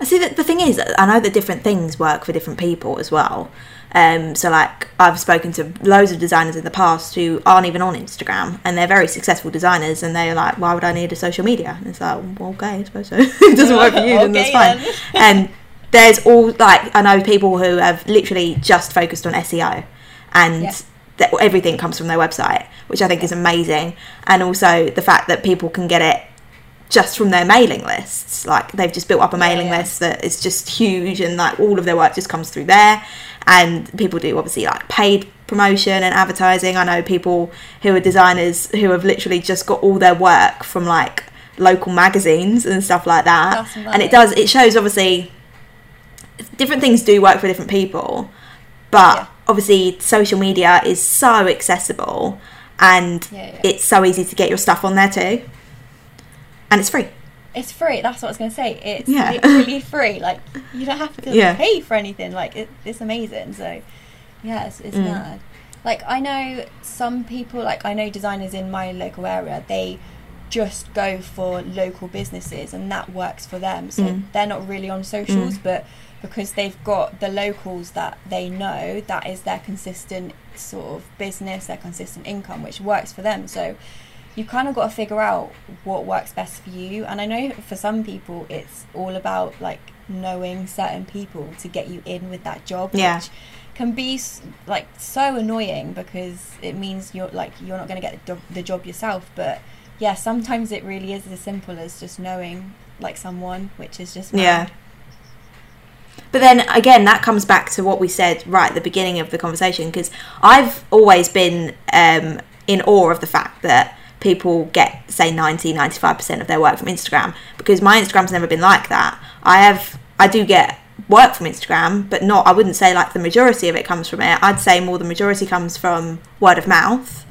I see that the thing is, I know that different things work for different people as well. Um, so like I've spoken to loads of designers in the past who aren't even on Instagram and they're very successful designers and they're like, why would I need a social media? And it's like, well, okay, I suppose so. it doesn't work for you, then that's fine. then. and there's all like I know people who have literally just focused on SEO and Yeah. That everything comes from their website, which I think is amazing. And also the fact that people can get it just from their mailing lists. Like they've just built up a mailing yeah. list that is just huge and like all of their work just comes through there. And people do obviously like paid promotion and advertising. I know people who are designers who have literally just got all their work from like local magazines and stuff like that. And it does it shows obviously different things do work for different people. But Yeah. Obviously social media is so accessible and Yeah, yeah. it's so easy to get your stuff on there too. And it's free. It's free. That's what I was gonna say. It's Yeah. literally free. Like you don't have to Yeah. pay for anything. Like it, it's amazing. So yeah, it's, it's Mm. mad. Like I know some people. Like I know designers in my local area. They just go for local businesses, and that works for them. So Mm. they're not really on socials, Mm. but because they've got the locals that they know, that is their consistent sort of business, their consistent income, which works for them. So you've kind of got to figure out what works best for you. And I know for some people, it's all about like knowing certain people to get you in with that job, Yeah. which can be like so annoying because it means you're like you're not going to get the, the job yourself. But yeah, sometimes it really is as simple as just knowing like someone, which is just mad. Yeah. But then again, that comes back to what we said right at the beginning of the conversation because I've always been um, in awe of the fact that people get, say, 90, 95% of their work from Instagram because my Instagram's never been like that. I have, I do get work from Instagram, but not, I wouldn't say like the majority of it comes from it. I'd say more the majority comes from word of mouth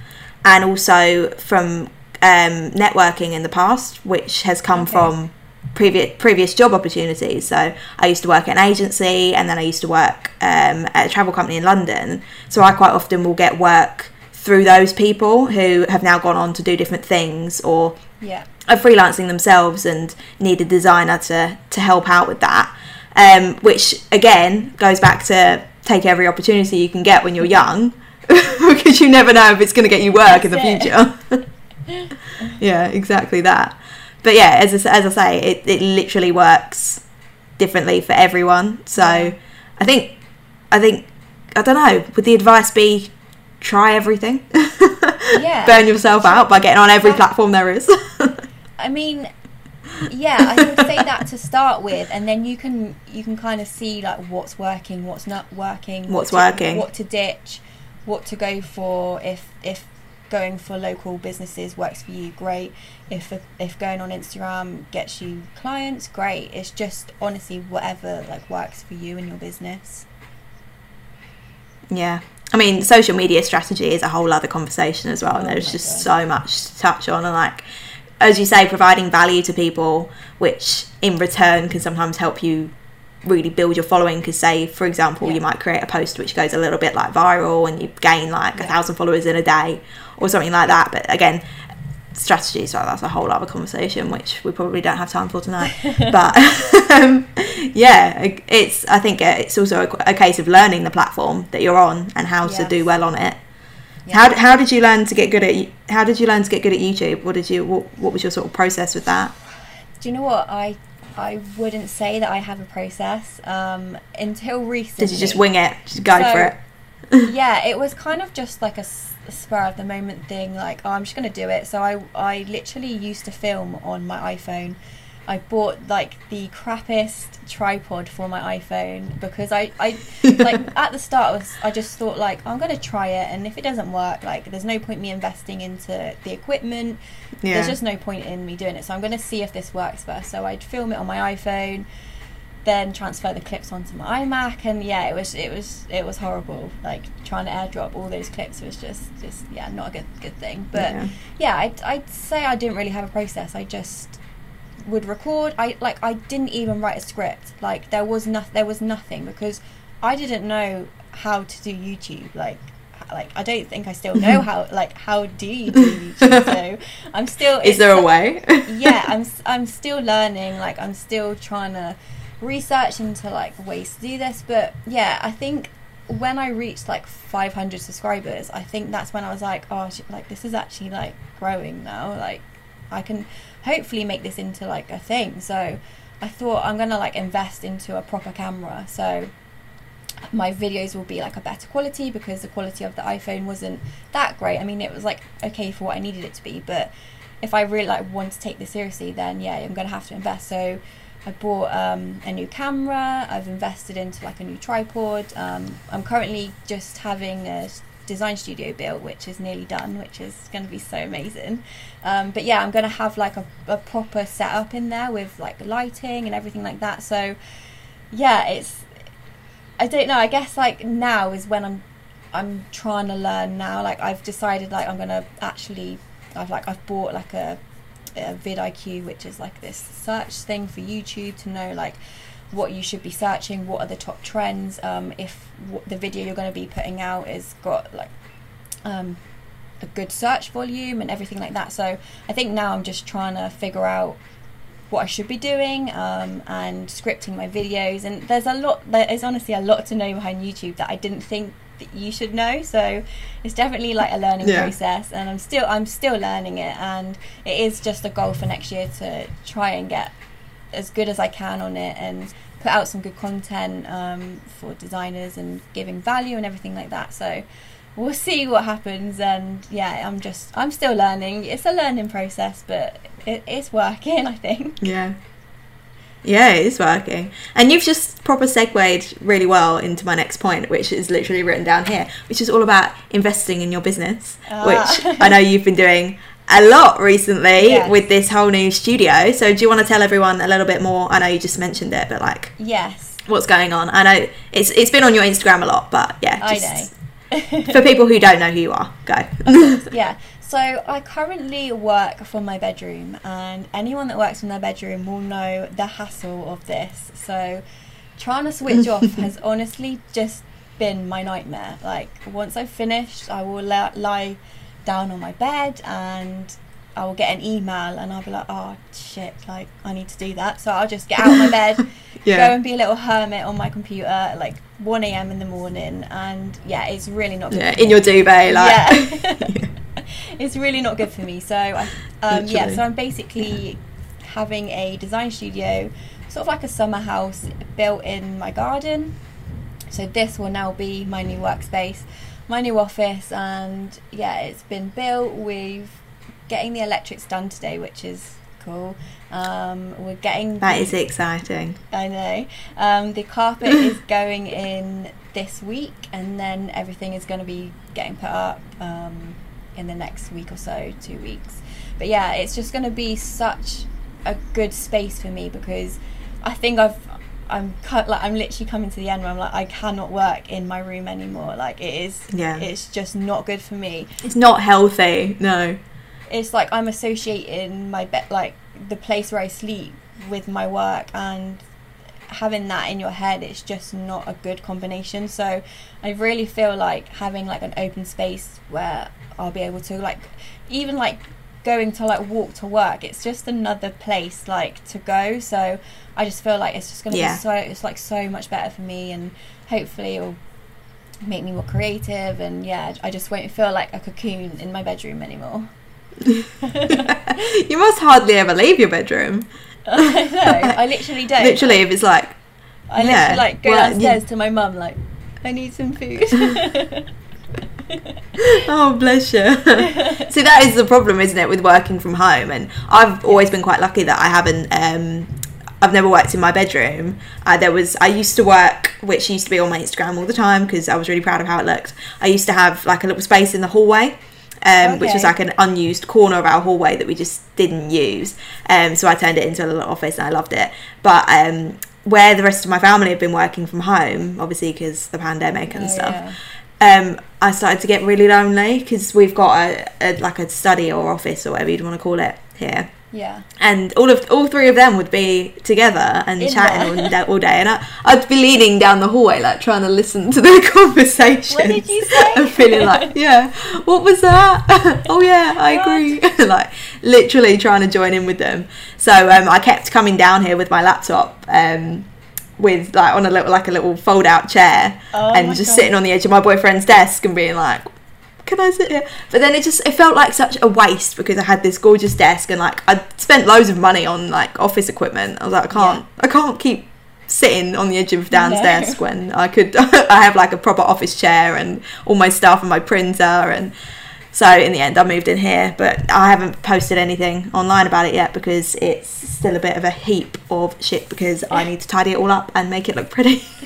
and also from um, networking in the past, which has come Okay. from previous previous job opportunities. So I used to work at an agency, and then I used to work um, at a travel company in London. So I quite often will get work through those people who have now gone on to do different things or Yeah. are freelancing themselves and need a designer to to help out with that. Um, which again goes back to take every opportunity you can get when you're young, because you never know if it's going to get you work in the future. yeah, exactly that. But yeah, as I, as I say, it, it literally works differently for everyone. So I think I think I don't know. Would the advice be try everything? Yeah. Burn yourself out by getting on every platform there is. I mean, yeah, I would say that to start with, and then you can you can kind of see like what's working, what's not working, what What's to- working. what to ditch, what to go for. If if going for local businesses works for you, great. If if going on Instagram gets you clients, great. It's just honestly whatever like works for you and your business. Yeah. I mean, social media strategy is a whole other conversation as well. and Oh there's just God. so much to touch on. And, like, as you say, providing value to people, which in return can sometimes help you really build your following. Because, say, for example, Yeah. you might create a post which goes a little bit like viral and you gain like a thousand followers in a day or something like that. But again, strategies. Well, that's a whole other conversation, which we probably don't have time for tonight. but um, yeah, it's. I think it's also a, a, case of learning the platform that you're on and how yes. to do well on it. Yeah. How, how did you learn to get good at how did you learn to get good at YouTube? What did you what, what was your sort of process with that? Do you know what I I wouldn't say that I have a process um, until recently. Did you just wing it? Just go so, for it? yeah, it was kind of just like a spur of the moment thing. Like, oh, I'm just gonna do it. So I I literally used to film on my iPhone I bought like the crappiest tripod for my iPhone because I, I like at the start was I just thought like I'm gonna try it and if it doesn't work like there's no point me investing into the equipment yeah. there's just no point in me doing it so I'm gonna see if this works first so I'd film it on my iPhone then transfer the clips onto my iMac and yeah it was it was it was horrible like trying to airdrop all those clips was just just yeah not a good good thing but yeah, yeah I'd, I'd say I didn't really have a process I just would record. I like I didn't even write a script. Like there was nothing. there was nothing because I didn't know how to do YouTube. Like like I don't think I still know how like how do you do YouTube. so I'm still. Is there a way? yeah, I'm I'm still learning. Like I'm still trying to research into like ways to do this. But yeah, I think when I reached like 500 subscribers, I think that's when I was like, oh, like this is actually like growing now. Like I can hopefully make this into like a thing. So I thought I'm gonna like invest into a proper camera. So my videos will be like a better quality because the quality of the iPhone wasn't that great. I mean, it was like okay for what I needed it to be, but if I really like want to take this seriously, then yeah, I'm gonna have to invest. So I bought um, a new camera. I've invested into like a new tripod. Um, I'm currently just having a design studio built, which is nearly done, which is going to be so amazing. Um, but yeah, I'm going to have like a, a proper setup in there with like lighting and everything like that. So yeah, it's I don't know. I guess like now is when I'm I'm trying to learn now. Like I've decided like I'm gonna actually I've like I've bought like a, a vidIQ, which is like this search thing for YouTube to know like what you should be searching, what are the top trends, um, if the video you're going to be putting out is got like um, a good search volume and everything like that. So I think now I'm just trying to figure out what I should be doing um, and scripting my videos. And there's a lot, there is honestly a lot to know behind YouTube that I didn't think that you should know. So it's definitely like a learning yeah. process, and I'm still I'm still learning it. And it is just a goal for next year to try and get as good as I can on it and put out some good content um, for designers and giving value and everything like that. So we'll see what happens. And yeah, I'm just I'm still learning. It's a learning process, but it, it's working. I think. Yeah. Yeah, it is working. And you've just proper segued really well into my next point, which is literally written down here, which is all about investing in your business, uh. which I know you've been doing a lot recently yes. with this whole new studio. So do you want to tell everyone a little bit more? I know you just mentioned it, but like yes, what's going on? I know it's it's been on your Instagram a lot, but yeah, just for people who don't know who you are, go. yeah. So I currently work from my bedroom, and anyone that works from their bedroom will know the hassle of this. So trying to switch off has honestly just been my nightmare. Like once I've finished, I will lie down on my bed and I will get an email and I'll be like, oh shit, like I need to do that. So I'll just get out of my bed, yeah. go and be a little hermit on my computer at like 1 a.m. in the morning. And yeah, it's really not good. Yeah, in your duvet, like. Yeah. it's really not good for me. So, I, um, yeah, so I'm basically having a design studio, sort of like a summer house built in my garden. So this will now be my new workspace my new office and yeah it's been built we've getting the electrics done today which is cool um, we're getting that the, is exciting i know um, the carpet is going in this week and then everything is going to be getting put up um, in the next week or so two weeks but yeah it's just going to be such a good space for me because i think i've I'm cut like I'm literally coming to the end where I'm like I cannot work in my room anymore. Like it is yeah. it's just not good for me. It's not healthy. No. It's like I'm associating my bed like the place where I sleep with my work and having that in your head it's just not a good combination. So I really feel like having like an open space where I'll be able to like even like going to like walk to work. It's just another place like to go. So I just feel like it's just gonna Yeah. be so it's like so much better for me, and hopefully it'll make me more creative. And yeah, I just won't feel like a cocoon in my bedroom anymore. You must hardly ever leave your bedroom. I know. I literally don't. Literally, if it's like, I yeah, literally like go well, downstairs to my mum like, I need some food. oh bless you. See, that is the problem, isn't it, with working from home? And I've always been quite lucky that I haven't. Um, I've never worked in my bedroom. Uh, there was I used to work, which used to be on my Instagram all the time because I was really proud of how it looked. I used to have like a little space in the hallway. Um, Which was like an unused corner of our hallway that we just didn't use. Um, so I turned it into a little office and I loved it. But um, where the rest of my family have been working from home, obviously because the pandemic and Oh, stuff, yeah. um, I started to get really lonely because we've got a, a like a study or office or whatever you'd want to call it here, Yeah. and all of all three of them would be together and In chatting all, day- all day, and I, I'd be leaning down the hallway like trying to listen to their conversations. What did you say? And feeling like, yeah, what was that? oh yeah, I agree. like literally trying to join in with them. So um, I kept coming down here with my laptop. Um, with like on a little like a little fold out chair Oh and just God. sitting on the edge of my boyfriend's desk and being like can I sit here? But then it just it felt like such a waste because I had this gorgeous desk and like I'd spent loads of money on like office equipment. I was like, I can't I can't keep sitting on the edge of Dan's No. desk when I could I have like a proper office chair and all my stuff and my printer and so in the end I moved in here but I haven't posted anything online about it yet because it's still a bit of a heap of shit because I need to tidy it all up and make it look pretty.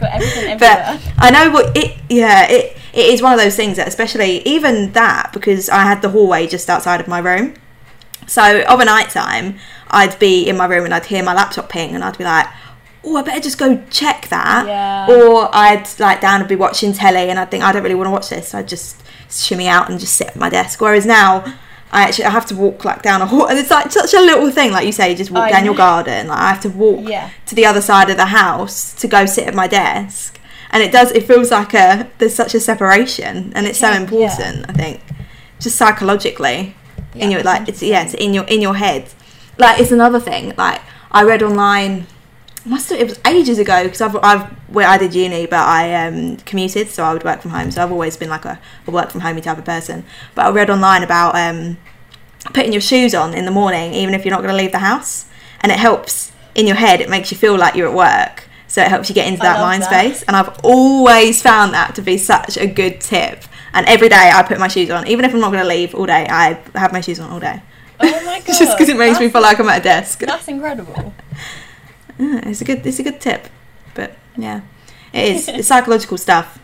Got everything but everywhere. I know what it. Yeah, it it is one of those things that, especially even that, because I had the hallway just outside of my room. So of a night time, I'd be in my room and I'd hear my laptop ping, and I'd be like, "Oh, I better just go check that." Yeah. Or I'd like Dan would be watching telly, and I'd think I don't really want to watch this, so I'd just shimmy out and just sit at my desk. Whereas now. I actually I have to walk like down a hall, and it's like such a little thing. Like you say, you just walk I down your garden. Like I have to walk Yeah. to the other side of the house to go sit at my desk and it does it feels like a there's such a separation and it's so Yeah, important i think just psychologically in Yeah, your like it's yeah it's in your in your head. Like it's another thing like i read online must have it was ages ago because I've I've where I did uni but I um commuted so I would work from home. So I've always been like a, a work from home type of person. But I read online about um putting your shoes on in the morning even if you're not going to leave the house and it helps in your head it makes you feel like you're at work so it helps you get into that mind that. space and I've always found that to be such a good tip and every day I put my shoes on even if I'm not going to leave all day I have my shoes on all day Oh my god. just because it makes me feel like I'm at a desk That's incredible. yeah, it's a good it's a good tip but yeah it is it's psychological stuff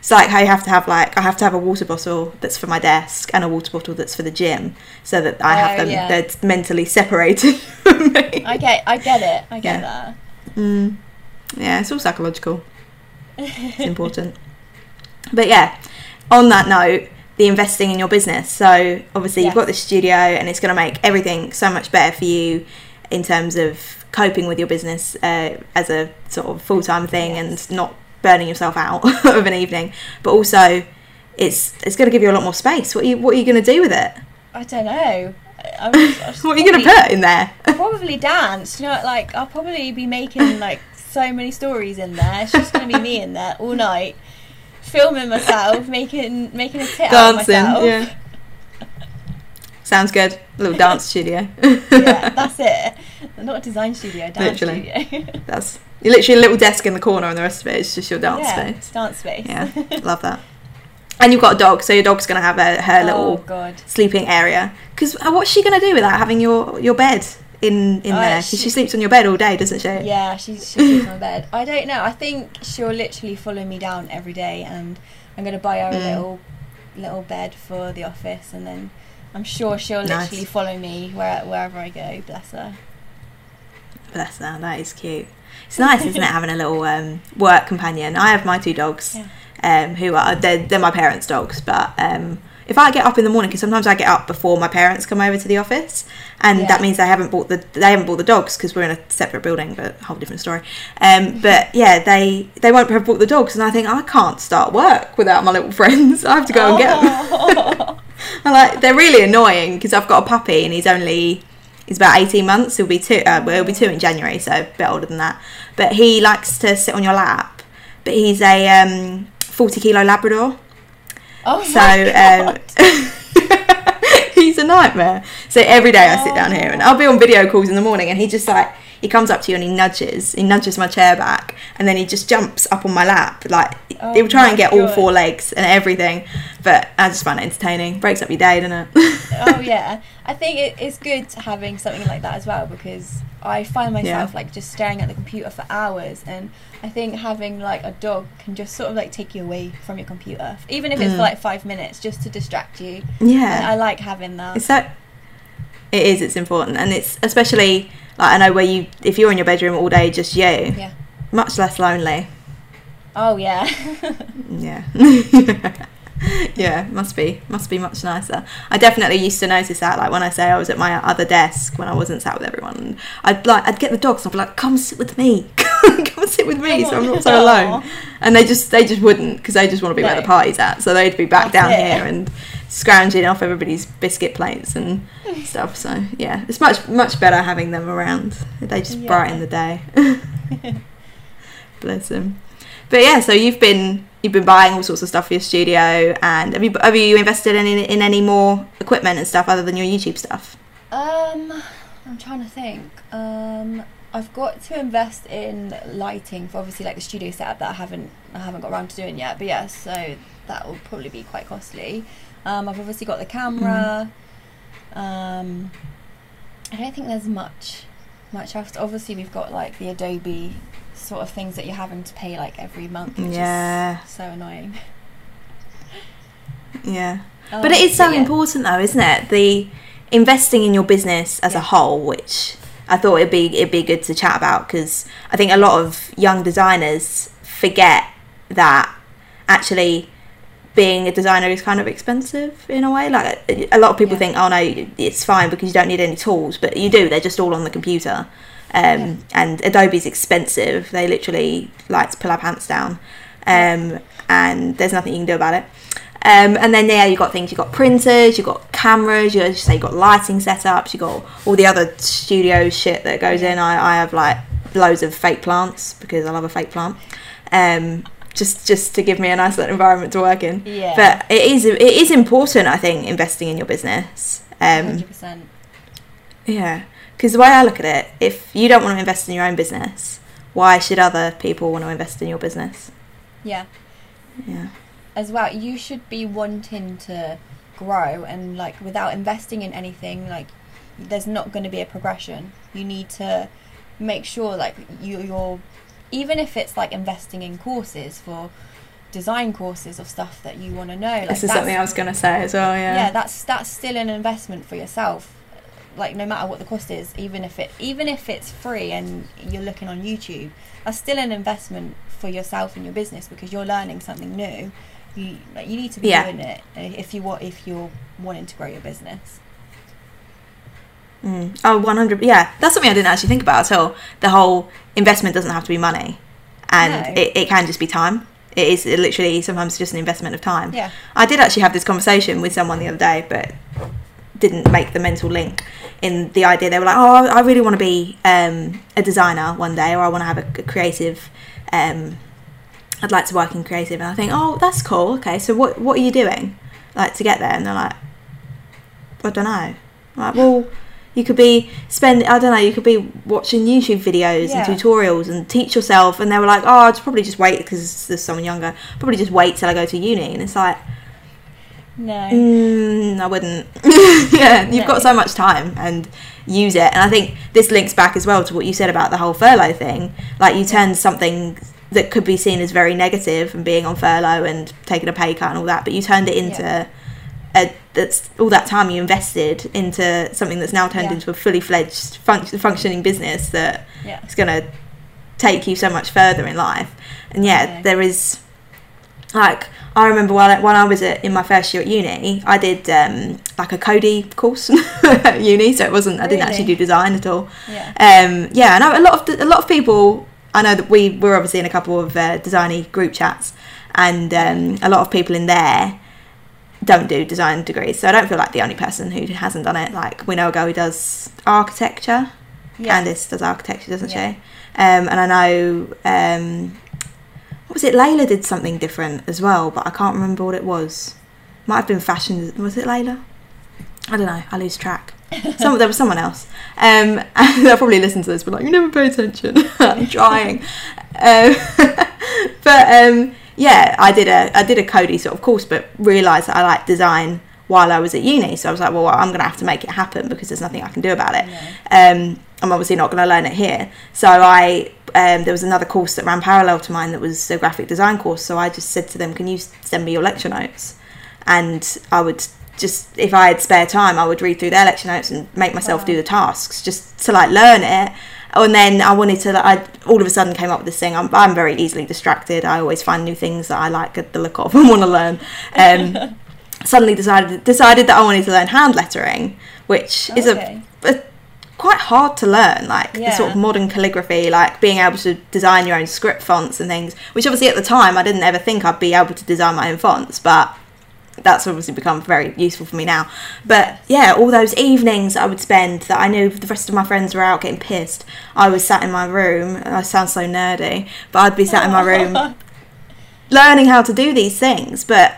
it's like how you have to have like I have to have a water bottle that's for my desk and a water bottle that's for the gym so that I have Oh, them yeah. they're mentally separated from me I get I get it. I get Yeah. mm, yeah it's all psychological it's important but yeah on that note the investing in your business so obviously you've got Yes. this studio and it's going to make everything so much better for you in terms of coping with your business uh, as a sort of full-time thing Yes. and not burning yourself out of an evening but also it's it's going to give you a lot more space what are you what are you going to do with it. I don't know. I'm just, what are you going to put in there Probably dance. You know, like I'll probably be making like so many stories in there. It's just gonna be me in there all night, filming myself, making making a tit out of dancing myself. yeah sounds good a little dance studio yeah, that's it. Not a design studio, dance Literally. studio. That's literally a little desk in the corner, and the rest of it is just your dance yeah, space. Dance space. Yeah, love that. And you've got a dog, so your dog's gonna have a, her oh little god. sleeping area. Because uh, what's she gonna do without having your your bed in in Oh, there? 'Cause she, she- sleeps on your bed all day, doesn't she? Yeah, she she sleeps on my bed. I don't know. I think she'll literally follow me down every day, and I'm gonna buy her a Mm. little little bed for the office, and then I'm sure she'll Nice. literally follow me where, wherever I go. Bless her. Bless her, that is cute. It's nice, isn't it, having a little um, work companion? I have my two dogs, Yeah. um, who are they're, they're my parents' dogs, but um, if I get up in the morning, because sometimes I get up before my parents come over to the office, and Yeah. that means they haven't bought the they haven't bought the dogs because we're in a separate building, but a whole different story. Um, but yeah, they they won't have bought the dogs, and I think I can't start work without my little friends. I have to go and get them. I like they're really annoying because I've got a puppy and he's only he's about eighteen months. He'll be two. Uh, well, he'll be two in January, so a bit older than that. But he likes to sit on your lap. But he's a um, forty kilo Labrador, Oh so my um, he's a nightmare. So every day I sit down here and I'll be on video calls in the morning, and he just like he comes up to you and he nudges, he nudges my chair back, and then he just jumps up on my lap. Like Oh he'll try and get all four legs and everything. But I just find it entertaining. Breaks up your day, doesn't it? oh yeah, I think it, it's good having something like that as well because I find myself Yeah. like just staring at the computer for hours, and I think having like a dog can just sort of like take you away from your computer, even if it's Mm. for like five minutes, just to distract you. And yeah. I like having that. It's that. It is. It's important, and it's especially like I know where you if you're in your bedroom all day, just you, Yeah. much less lonely. Oh yeah. Yeah. yeah, must be must be much nicer. I definitely used to notice that, like when I say I was at my other desk when I wasn't sat with everyone. I'd like I'd get the dogs and I'd be like, "Come sit with me, come sit with me," so I'm not so alone. And they just they just wouldn't because they just want to be where the party's at. So they'd be back That's down it. here and scrounging off everybody's biscuit plates and stuff. So yeah, it's much much better having them around. They just Yeah. brighten the day. Bless them. But yeah, so you've been you've been buying all sorts of stuff for your studio, and have you have you invested in in any more equipment and stuff other than your YouTube stuff? Um, I'm trying to think. Um, I've got to invest in lighting for obviously like the studio setup that I haven't I haven't got around to doing yet. But yeah, so that will probably be quite costly. Um, I've obviously got the camera. Um, I don't think there's much much else. Obviously, we've got like the Adobe sort of things that you're having to pay like every month. Which Yeah. is so annoying. Yeah, Um, but it is so yeah. important though, isn't it? The investing in your business as a whole, which I thought it'd be it'd be good to chat about because I think a lot of young designers forget that actually being a designer is kind of expensive in a way. Like a lot of people Yeah. think, oh no, it's fine because you don't need any tools, but you do. They're just all on the computer. Um, And Adobe's expensive. They literally like to pull our pants down, um, and there's nothing you can do about it. Um, and then yeah, you've got things. you've got printers. you've got cameras. You say you've got lighting setups. you've got all the other studio shit that goes in. I, I have like loads of fake plants because I love a fake plant. Um, just just to give me a nice little environment to work in. Yeah. But it is it is important. I think investing in your business. Um, Hundred percent. yeah, because the way I look at it, if you don't want to invest in your own business, why should other people want to invest in your business? Yeah. Yeah. as well you should be wanting to grow and like without investing in anything like there's not going to be a progression you need to make sure like you, you're even if it's like investing in courses for design courses of stuff that you want to know like this is something I was going to say as well. Yeah. yeah that's that's still an investment for yourself like no matter what the cost is even if it even if it's free and you're looking on youtube that's still an investment for yourself and your business because you're learning something new you like you need to be Yeah. doing it uh, if you want if you're wanting to grow your business Mm. Oh, 100. Yeah, that's something I didn't actually think about at all. The whole investment doesn't have to be money, and No. it, it can just be time. It is literally sometimes just an investment of time. yeah I did actually have this conversation with someone the other day, but didn't make the mental link in the idea. They were like, "Oh, I really want to be um, a designer one day, or I want to have a, a creative. Um, I'd like to work in creative." And I think, "Oh, that's cool. Okay, so what what are you doing like to get there?" And they're like, "I don't know." I'm like, well. You could be spend I don't know. You could be watching YouTube videos Yeah. and tutorials and teach yourself. And they were like, "Oh, I'd probably just wait because there's someone younger. Probably just wait till I go to uni." And it's like, no Mm, I wouldn't. yeah, you've got so much time and use it. And I think this links back as well to what you said about the whole furlough thing. Like you turned something that could be seen as very negative and being on furlough and taking a pay cut and all that, but you turned it into Yeah. a that's all that time you invested into something that's now turned Yeah. into a fully fledged func- functioning business that yeah it's going to take you so much further in life. And Yeah. there is like I remember when I, when I was at, in my first year at uni, I did um, like a Cody course at uni, so it wasn't I didn't actually do design at all. yeah Um, yeah, I know a lot of a lot of people. I know that we were obviously in a couple of uh, designy group chats, and um, a lot of people in there don't do design degrees, so I don't feel like the only person who hasn't done it. Like we know a girl who does architecture. Yeah. Candice does architecture, doesn't Yeah. she? Um, and I know um, what was it? Layla did something different as well, but I can't remember what it was. Might have been fashion. Was it Layla? I don't know. I lose track. Some there was someone else. Um, and they'll probably listen to this, but like you never pay attention. I'm trying. Um, but um, yeah, I did a I did a Cody sort of course, but realised that I like design while I was at uni. So I was like, well, I'm going to have to make it happen because there's nothing I can do about it. Um, I'm obviously not going to learn it here. So I um, there was another course that ran parallel to mine that was a graphic design course. So I just said to them, can you send me your lecture notes? And I would just if I had spare time, I would read through their lecture notes and make myself Wow. do the tasks just to like learn it. And then I wanted to. I all of a sudden came up with this thing. I'm, I'm very easily distracted. I always find new things that I like the look of and want to learn. Um, suddenly decided decided that I wanted to learn hand lettering, which is a, a quite hard to learn. Like the sort of modern calligraphy, like being able to design your own script fonts and things. Which obviously at the time I didn't ever think I'd be able to design my own fonts, but that's obviously become very useful for me now. But yeah, all those evenings I would spend that I knew the rest of my friends were out getting pissed. I was sat in my room. I sound so nerdy, but I'd be sat in my room learning how to do these things. But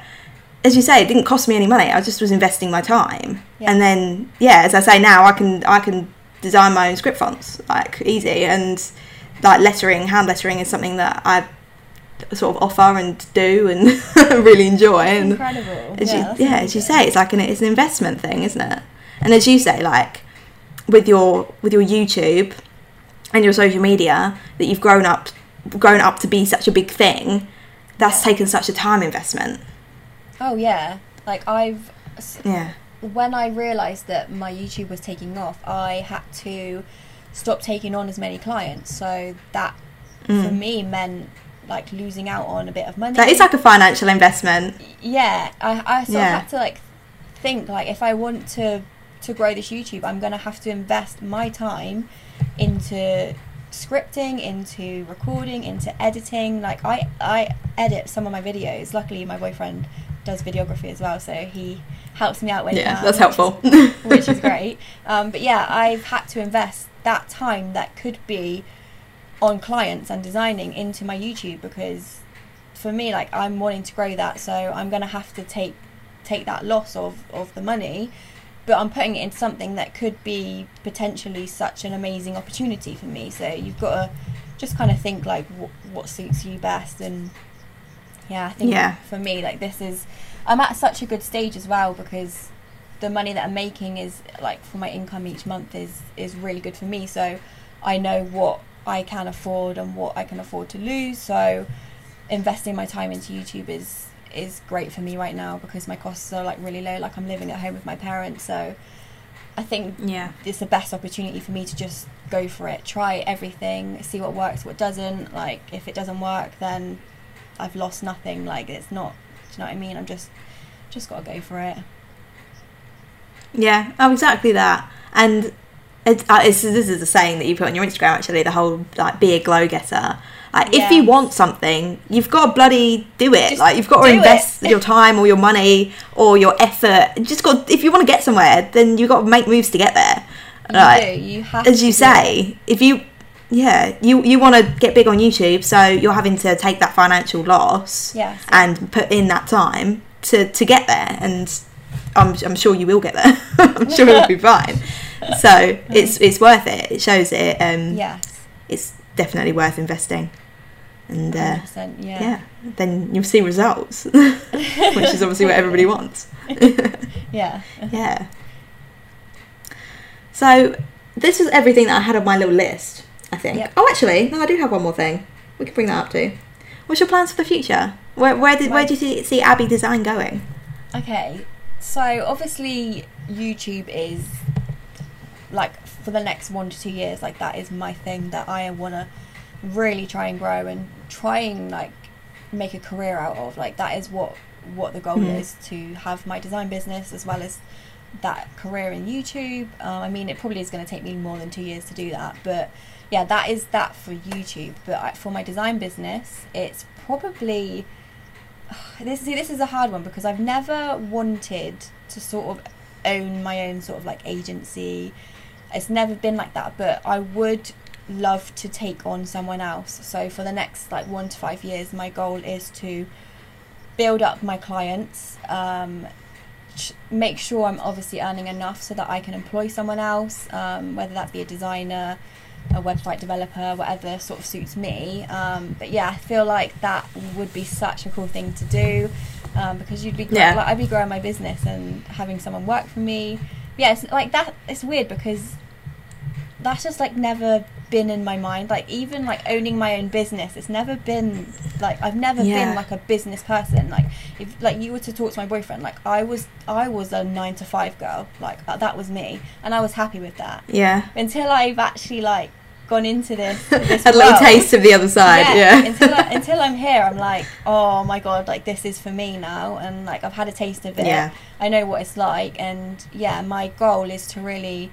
as you say, it didn't cost me any money. I just was investing my time. Yeah. And then yeah, as I say now, I can I can design my own script fonts like easy and like lettering, hand lettering is something that I sort of offer and do and really enjoy. And Incredible. as yeah, you, yeah, as you say, it's like an it's an investment thing, isn't it? And as you say, like with your with your YouTube and your social media that you've grown up grown up to be such a big thing, that's taken such a time investment. Oh yeah. Like I've Yeah. When I realised that my YouTube was taking off, I had to stop taking on as many clients. So that for Mm. me meant like losing out on a bit of money. That is like a financial investment. yeah. I I sort Yeah. of had to like think like if I want to to grow this YouTube, I'm gonna have to invest my time into scripting, into recording, into editing. Like I I edit some of my videos. Luckily, my boyfriend does videography as well, so he helps me out when he Yeah, can, that's helpful. which is great. Um, but yeah, I've had to invest that time that could be on clients and designing into my YouTube because for me, like I'm wanting to grow that, so I'm gonna have to take take that loss of of the money, but I'm putting it into something that could be potentially such an amazing opportunity for me. So you've got to just kind of think like wh- what suits you best and yeah, I think Yeah. for me like this is I'm at such a good stage as well because the money that I'm making is like for my income each month is is really good for me. So I know what I can afford and what I can afford to lose. So investing my time into YouTube is is great for me right now because my costs are like really low. Like I'm living at home with my parents, so I think yeah. it's the best opportunity for me to just go for it, try everything, see what works, what doesn't. Like if it doesn't work, then I've lost nothing. Like it's not. You know what I mean? I'm just just gotta go for it. Yeah, oh, exactly that. And it's, uh, it's, this is a saying that you put on your Instagram actually, the whole like be a glow getter. Like if you want something, you've got to bloody do it. Just like you've got to do it. invest your time or your money or your effort. You Just got if you want to get somewhere, then you've got to make moves to get there. You Like, do. You have. as you say, if you yeah, you you want to get big on YouTube, so you're having to take that financial loss Yes. and put in that time to to get there and I'm, I'm sure you will get there i'm sure it'll be fine so it's it's worth it it shows it um Yes. it's definitely worth investing and uh, yeah. yeah. then you'll see results which is obviously what everybody wants Yeah. yeah so this was everything that i had on my little list i think Yep. oh actually no i do have one more thing we can bring that up too what's your plans for the future where, where did where do you see, see abby design going Okay, so obviously YouTube is like for the next one to two years, like that is my thing that I want to really try and grow and try and like make a career out of. Like that is what what the goal Mhm. is to have my design business as well as that career in YouTube. Um, I mean, it probably is going to take me more than two years to do that, but yeah, that is that for YouTube. But I, for my design business, it's probably this see this is a hard one because I've never wanted to sort of own my own sort of like agency. It's never been like that, but I would love to take on someone else. So for the next like one to five years, my goal is to build up my clients, um, make sure I'm obviously earning enough so that I can employ someone else, um, whether that be a designer, a website developer, whatever sort of suits me. Um, but yeah, I feel like that would be such a cool thing to do um, because you'd be gr- Yeah. like I'd be growing my business and having someone work for me. Yeah, it's like that. It's weird because that's just like never been in my mind. Like even like owning my own business, it's never been like I've never Yeah. been like a business person. Like if like you were to talk to my boyfriend, like I was I was a nine to five girl. Like uh, that was me, and I was happy with that Yeah. until I've actually like gone into this. this Had a little taste of the other side. Yeah. until I, until I'm here, I'm like, oh my god, like this is for me now, and like I've had a taste of it. Yeah. I know what it's like, and yeah, my goal is to really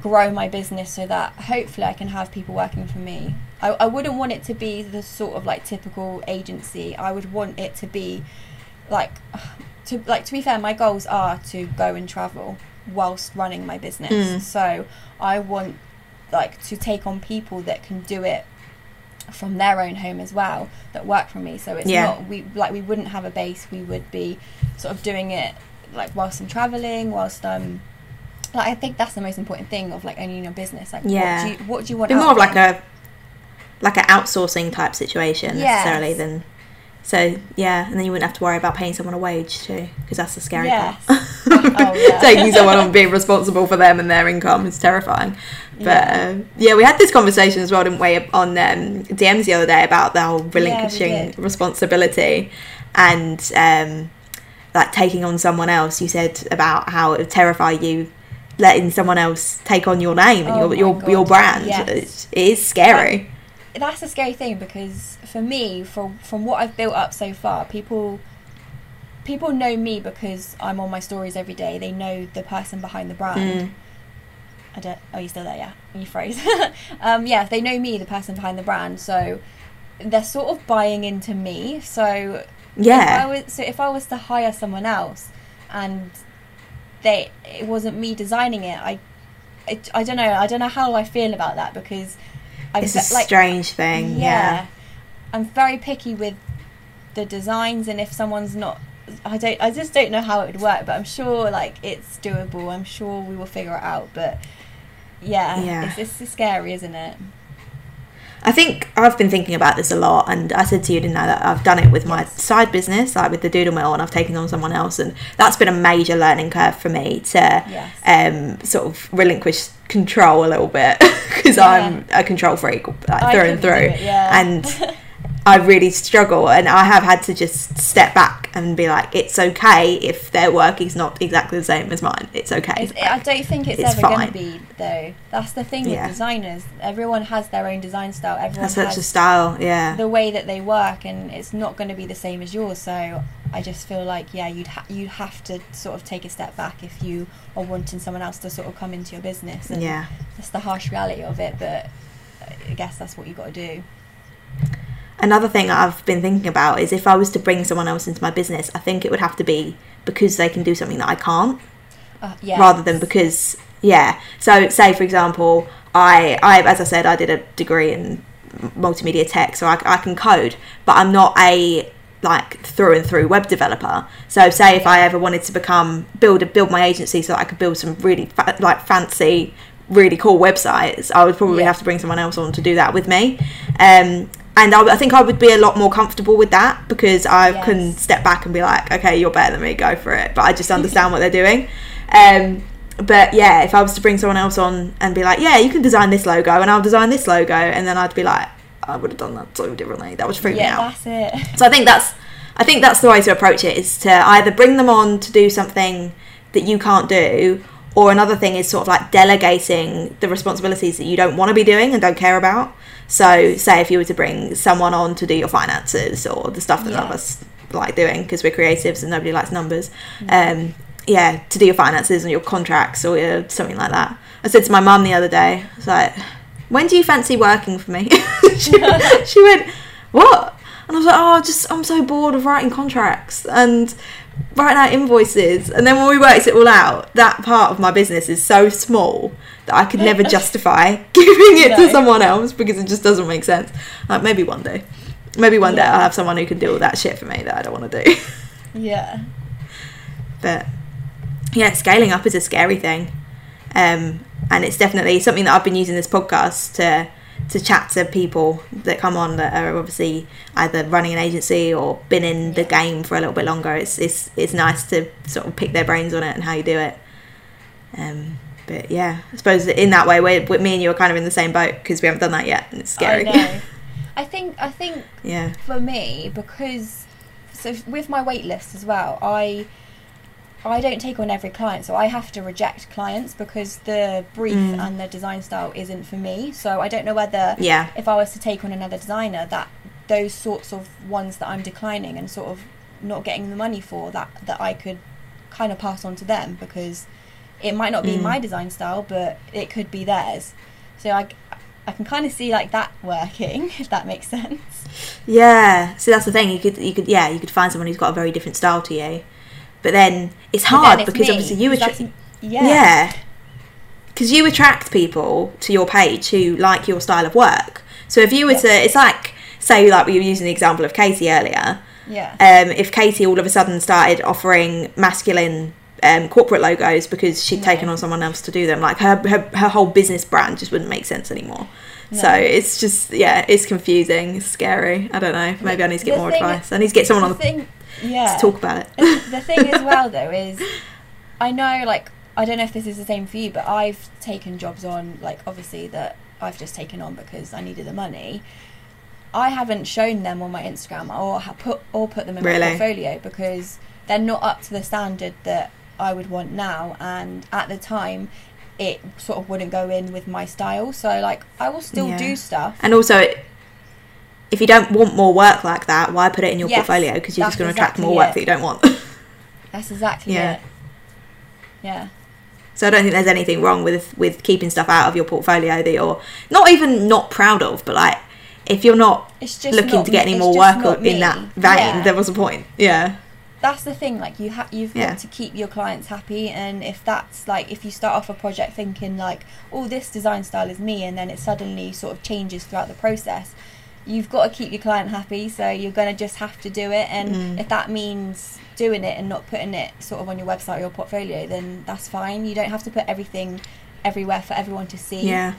grow my business so that hopefully I can have people working for me. I, I wouldn't want it to be the sort of like typical agency. I would want it to be like to like to be fair, my goals are to go and travel whilst running my business. Mm. So I want like to take on people that can do it from their own home as well that work for me so it's Yeah. not we like we wouldn't have a base we would be sort of doing it like whilst I'm traveling whilst I'm like I think that's the most important thing of like owning your business like Yeah. what do you what do you want Be more of like a like an outsourcing type situation Yes. necessarily than so yeah, and then you wouldn't have to worry about paying someone a wage too, because that's the scary Yes. part. Oh, yeah. Taking someone on being responsible for them and their income is terrifying. But Yeah. yeah, uh, yeah we had this conversation as well, didn't we, on um, DMs the other day about the whole relinquishing did. responsibility and um, like taking on someone else. You said about how it would terrify you letting someone else take on your name and Oh your your, your brand. yes. It, it is scary. that's a scary thing because for me from from what I've built up so far people people know me because I'm on my stories every day they know the person behind the brand Mm. I don't. Oh, you still there? Yeah, you froze. um, yeah, they know me, the person behind the brand, so they're sort of buying into me. So if I Yeah. was, so if I was to hire someone else, and they, it wasn't me designing it, I, it, I don't know. I don't know how I feel about that because I'm It's ve- a strange thing. Yeah. I'm very picky with the designs, and if someone's not. I don't. I just don't know how it would work, but I'm sure like it's doable. I'm sure we will figure it out. But yeah, Yeah. it's, it's scary, isn't it? I think I've been thinking about this a lot, and I said to you, didn't I, that I've done it with my side business, like with the Doodle Mill, and I've taken on someone else, and that's been a major learning curve for me to Yes. um, sort of relinquish control a little bit because Yeah. I'm a control freak, like through and through, it, yeah. and I really struggle, and I have had to just step back and be like, it's okay if their work is not exactly the same as mine. It's okay. It's, I don't think it's, It's ever going to be though. That's the thing Yeah. with designers. Everyone has their own design style. Everyone That's such has a style, yeah. the way that they work, and it's not going to be the same as yours. So I just feel like yeah, you'd ha- you'd have to sort of take a step back if you are wanting someone else to sort of come into your business. And Yeah. that's the harsh reality of it. But uh, I guess that's what you've got to do. Another thing I've been thinking about is if I was to bring someone else into my business, I think it would have to be because they can do something that I can't, Uh, yeah. rather than because yeah. So say for example, I I as I said I did a degree in multimedia tech, so I, I can code, but I'm not a like through and through web developer. So say if I ever wanted to become build a build my agency so that I could build some really fa- like fancy really cool websites, I would probably Yeah. have to bring someone else on to do that with me. Um, and I think I would be a lot more comfortable with that because I Yes. can step back and be like, okay, you're better than me, go for it. But I just understand what they're doing. Um, but yeah, if I was to bring someone else on and be like, yeah, you can design this logo and I'll design this logo, and then I'd be like, I would have done that so differently. That would freak me yeah, out. that's it. So I think that's I think that's the way to approach it is to either bring them on to do something that you can't do, or another thing is sort of like delegating the responsibilities that you don't want to be doing and don't care about. So say if you were to bring someone on to do your finances or the stuff that none of us like doing because we're creatives and nobody likes numbers. Mm. Um, yeah, to do your finances and your contracts or your, something like that. I said to my mum the other day, I was like, when do you fancy working for me? she, she went, what? And I was like, oh, just I'm so bored of writing contracts and writing out invoices. And then when we worked it all out, that part of my business is so small that I could never justify giving it to someone else because it just doesn't make sense. Like maybe one day, maybe one day I'll have someone who can do all that shit for me that I don't want to do. Yeah. but yeah, scaling up is a scary thing, um, and it's definitely something that I've been using this podcast to to chat to people that come on that are obviously either running an agency or been in the game for a little bit longer. It's it's it's nice to sort of pick their brains on it and how you do it. Um, but yeah, I suppose in that way, we're, we me and you are kind of in the same boat because we haven't done that yet, and it's scary. I know. I think I think yeah, for me because so with my wait list as well i i don't take on every client so i have to reject clients because the brief Mm. and the design style isn't for me so i don't know whether yeah, if i was to take on another designer that those sorts of ones that i'm declining and sort of not getting the money for that that i could kind of pass on to them because it might not be Mm. my design style but it could be theirs so i I can kind of see like that working, if that makes sense. Yeah, so that's the thing. You could, you could, yeah, you could find someone who's got a very different style to you, but then it's then hard it's because me, obviously you attract, yeah. yeah, because you attract people to your page who like your style of work. So if you were Yeah. to, it's like say like we were using the example of Katie earlier. Yeah. Um, if Katie all of a sudden started offering masculine um, corporate logos because she'd No. taken on someone else to do them, like her her, her whole business brand just wouldn't make sense anymore. So it's just yeah, it's confusing, it's scary. I don't know. Maybe I need to get The more advice. I need to get someone on the, thing, yeah. to talk about it. the thing as well though is I know like I don't know if this is the same for you, but I've taken jobs on like obviously that I've just taken on because I needed the money. I haven't shown them on my Instagram or put or put them in Really? my portfolio because they're not up to the standard that I would want now. And at the time, it sort of wouldn't go in with my style. So like I will still Yeah. do stuff. And also, if you don't want more work like that, why put it in your Yes, portfolio? Because you're just going to attract exactly more work it. that you don't want. That's exactly Yeah. it. Yeah. so I don't think there's anything wrong with with keeping stuff out of your portfolio that you're not even not proud of, but like if you're not It's just looking not to get me- any more work on- in that vein, Yeah. there was a point. Yeah. that's the thing like you have you've Yeah. got to keep your clients happy and if that's like if you start off a project thinking like oh this design style is me and then it suddenly sort of changes throughout the process you've got to keep your client happy so you're going to just have to do it and Mm. if that means doing it and not putting it sort of on your website or your portfolio then that's fine you don't have to put everything everywhere for everyone to see Yeah.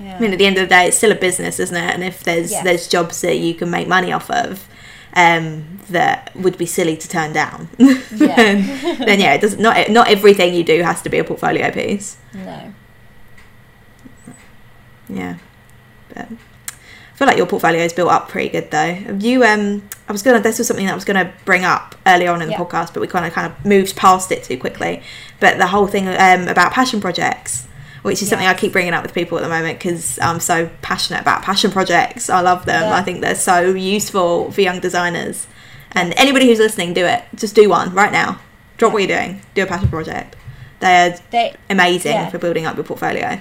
yeah. I mean, at the end of the day, it's still a business, isn't it? And if there's Yes. there's jobs that you can make money off of, um, that would be silly to turn down, Yeah. then, then yeah, it does not not everything you do has to be a portfolio piece. no Yeah, but feel like your portfolio is built up pretty good though. Have you um, I was gonna this was something that I was gonna bring up earlier on in the podcast, but we kind of kind of moved past it too quickly. But the whole thing um about passion projects. Which is something I keep bringing up with people at the moment because I'm so passionate about passion projects. I love them. Yeah. I think they're so useful for young designers. And anybody who's listening, do it. Just do one right now. Drop what you're doing. Do a passion project. They're they amazing Yeah. for building up your portfolio.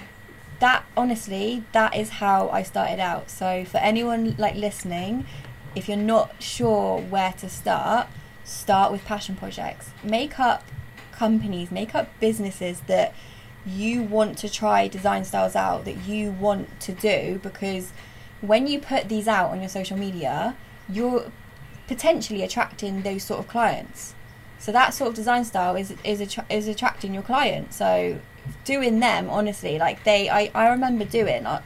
That honestly that is how i started out. So for anyone like listening if you're not sure where to start start with passion projects. Make up companies make up businesses that you want to try design styles out that you want to do because when you put these out on your social media you're potentially attracting those sort of clients. So that sort of design style is is attra- is attracting your client. So doing them honestly, like they, I, I remember doing. I,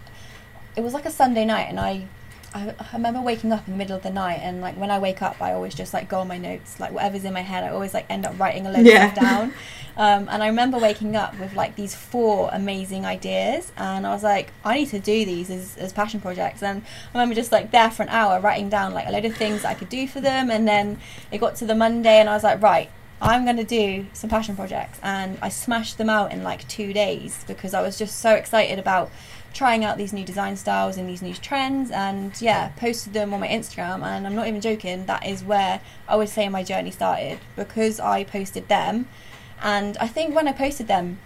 it was like a Sunday night, and I, I, I remember waking up in the middle of the night, and like when I wake up, I always just like go on my notes, like whatever's in my head. I always like end up writing a load Yeah. of stuff down. Um, and I remember waking up with like these four amazing ideas, and I was like, I need to do these as, as passion projects. And I remember just like there for an hour writing down like a load of things I could do for them. And then it got to the Monday, and I was like, right, I'm going to do some passion projects. And I smashed them out in like two days because I was just so excited about trying out these new design styles and these new trends. And yeah, posted them on my Instagram. And I'm not even joking, that is where I would say my journey started because I posted them. And I think when I posted them,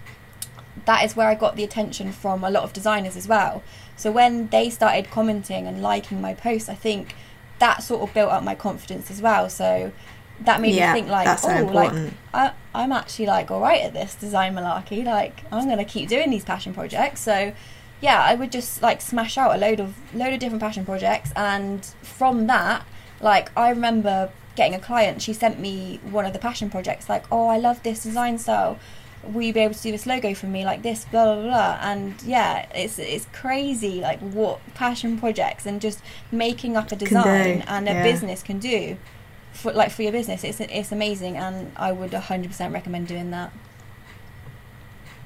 that is where I got the attention from a lot of designers as well. So when they started commenting and liking my posts, I think that sort of built up my confidence as well. So that made Yeah, me think like, oh, like. I, I'm actually like all right at this design malarkey. Like I'm gonna keep doing these passion projects. So yeah, I would just like smash out a load of load of different passion projects, and from that, like I remember getting a client. She sent me one of the passion projects. Like, oh, I love this design style. Will you be able to do this logo for me like this? Blah blah blah. And yeah, it's it's crazy like what passion projects and just making up a design and a yeah. business can do for like for your business. It's it's amazing, and I would 100% recommend doing that.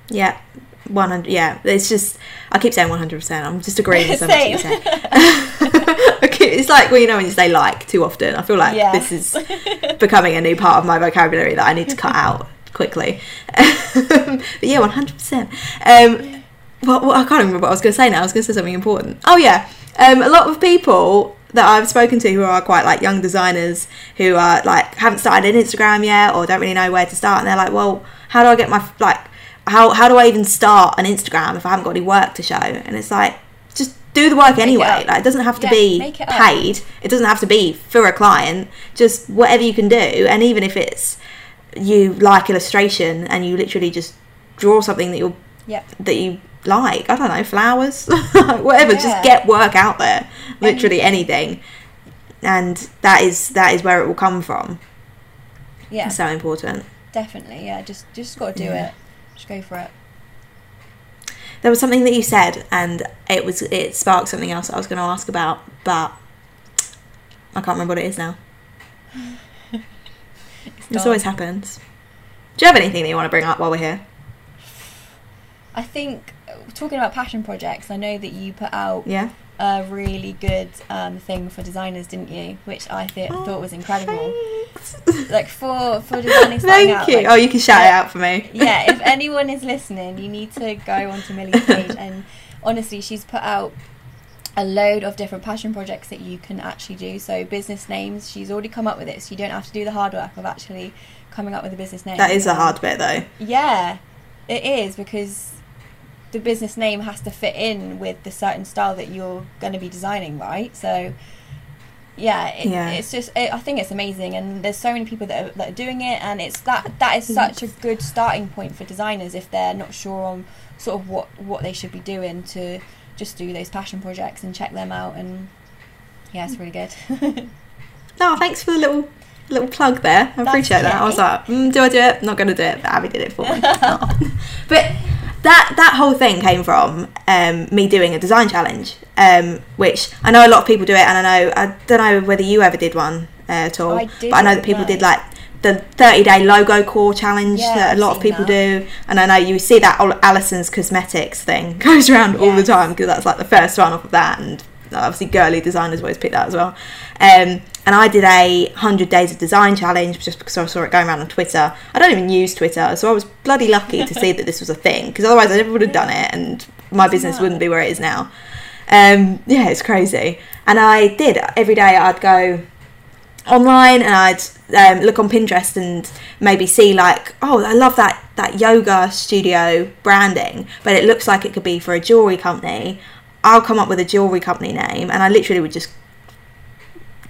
Yeah, one hundred. Yeah, it's just I keep saying one hundred percent. I'm just agreeing with so much you say. okay, it's like well, you know, when you say like too often, I feel like this is becoming a new part of my vocabulary that I need to cut out quickly. but yeah, one hundred percent. Um, well, well, I can't remember what I was going to say now. I was going to say something important. Oh yeah, um, a lot of people that I've spoken to who are quite like young designers who are like haven't started an Instagram yet or don't really know where to start, and they're like, well, how do I get my like how how do I even start an Instagram if I haven't got any work to show? And it's like just do the work anyway. up. Like it doesn't have to Yeah, be it paid. It doesn't have to be for a client. Just whatever you can do, and even if it's you like illustration and you literally just draw something that you're Yep. that you like. I don't know, flowers, whatever. Yeah. Just get work out there. Literally anything, and that is that is where it will come from. Yeah. It's so important. Definitely. Yeah. Just just got to do Yeah. it. Just go for it. There was something that you said, and it was it sparked something else I was going to ask about, but I can't remember what it is now. This always happens. Do you have anything that you want to bring up while we're here? I think talking about passion projects, I know that you put out Yeah. a really good um, thing for designers, didn't you? Which I th- thought was incredible. Thanks. Like for for designing Thank out. you. like- oh, you can shout it out for me. yeah, if anyone is listening, you need to go onto Millie's page and honestly, she's put out a load of different passion projects that you can actually do. So business names, she's already come up with it, so you don't have to do the hard work of actually coming up with a business name. that is Um, hard bit, though. Yeah, it is because the business name has to fit in with the certain style that you're going to be designing, right? So, yeah, it, Yeah. it's just it, I think it's amazing, and there's so many people that are, that are doing it, and it's that that is such a good starting point for designers if they're not sure on sort of what what they should be doing to just do those passion projects and check them out, and yeah, it's really good. No, thanks for the little little plug there. I appreciate that. I was like, mm, do I do it? Not going to do it, but Abby did it for me. Oh. But that that whole thing came from um, me doing a design challenge, um, which I know a lot of people do it, and I know I don't know whether you ever did one uh, at all, I but I know that people did like the 30 day logo core challenge Yeah, that a lot of people that. do and i know you see that all alison's cosmetics thing goes around all the time because that's like the first one off of that and obviously girly designers always pick that as well. Um, and i did a 100 days of design challenge just because i saw it going around on twitter. I don't even use twitter so i was bloody lucky to see that this was a thing because otherwise i never would have done it and my business wouldn't be where it is now. Um, yeah it's crazy. And i did every day i'd go online and I'd um, look on Pinterest and maybe see like, oh, I love that that yoga studio branding, but it looks like it could be for a jewelry company. I'll come up with a jewelry company name, and I literally would just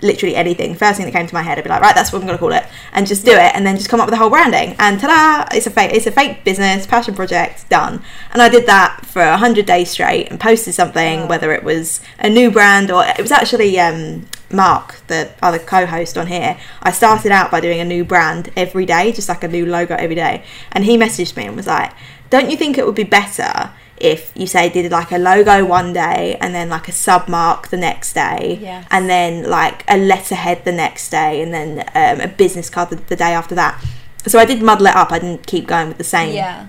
literally anything. First thing that came to my head, I'd be like, right, that's what I'm going to call it, and just do it, and then just come up with the whole branding. And ta-da! It's a fake, it's a fake business passion project done. And I did that for hundred days straight and posted something, Wow. whether it was a new brand or it was actually um, Mark, the other co-host on here. I started out by doing a new brand every day, just like a new logo every day, and he messaged me and was like, "Don't you think it would be better?" If you say did like a logo one day and then like a sub mark the next day, Yes. and then like a letterhead the next day, and then um, a business card the, the day after that. So I did muddle it up. I didn't keep going with the same yeah,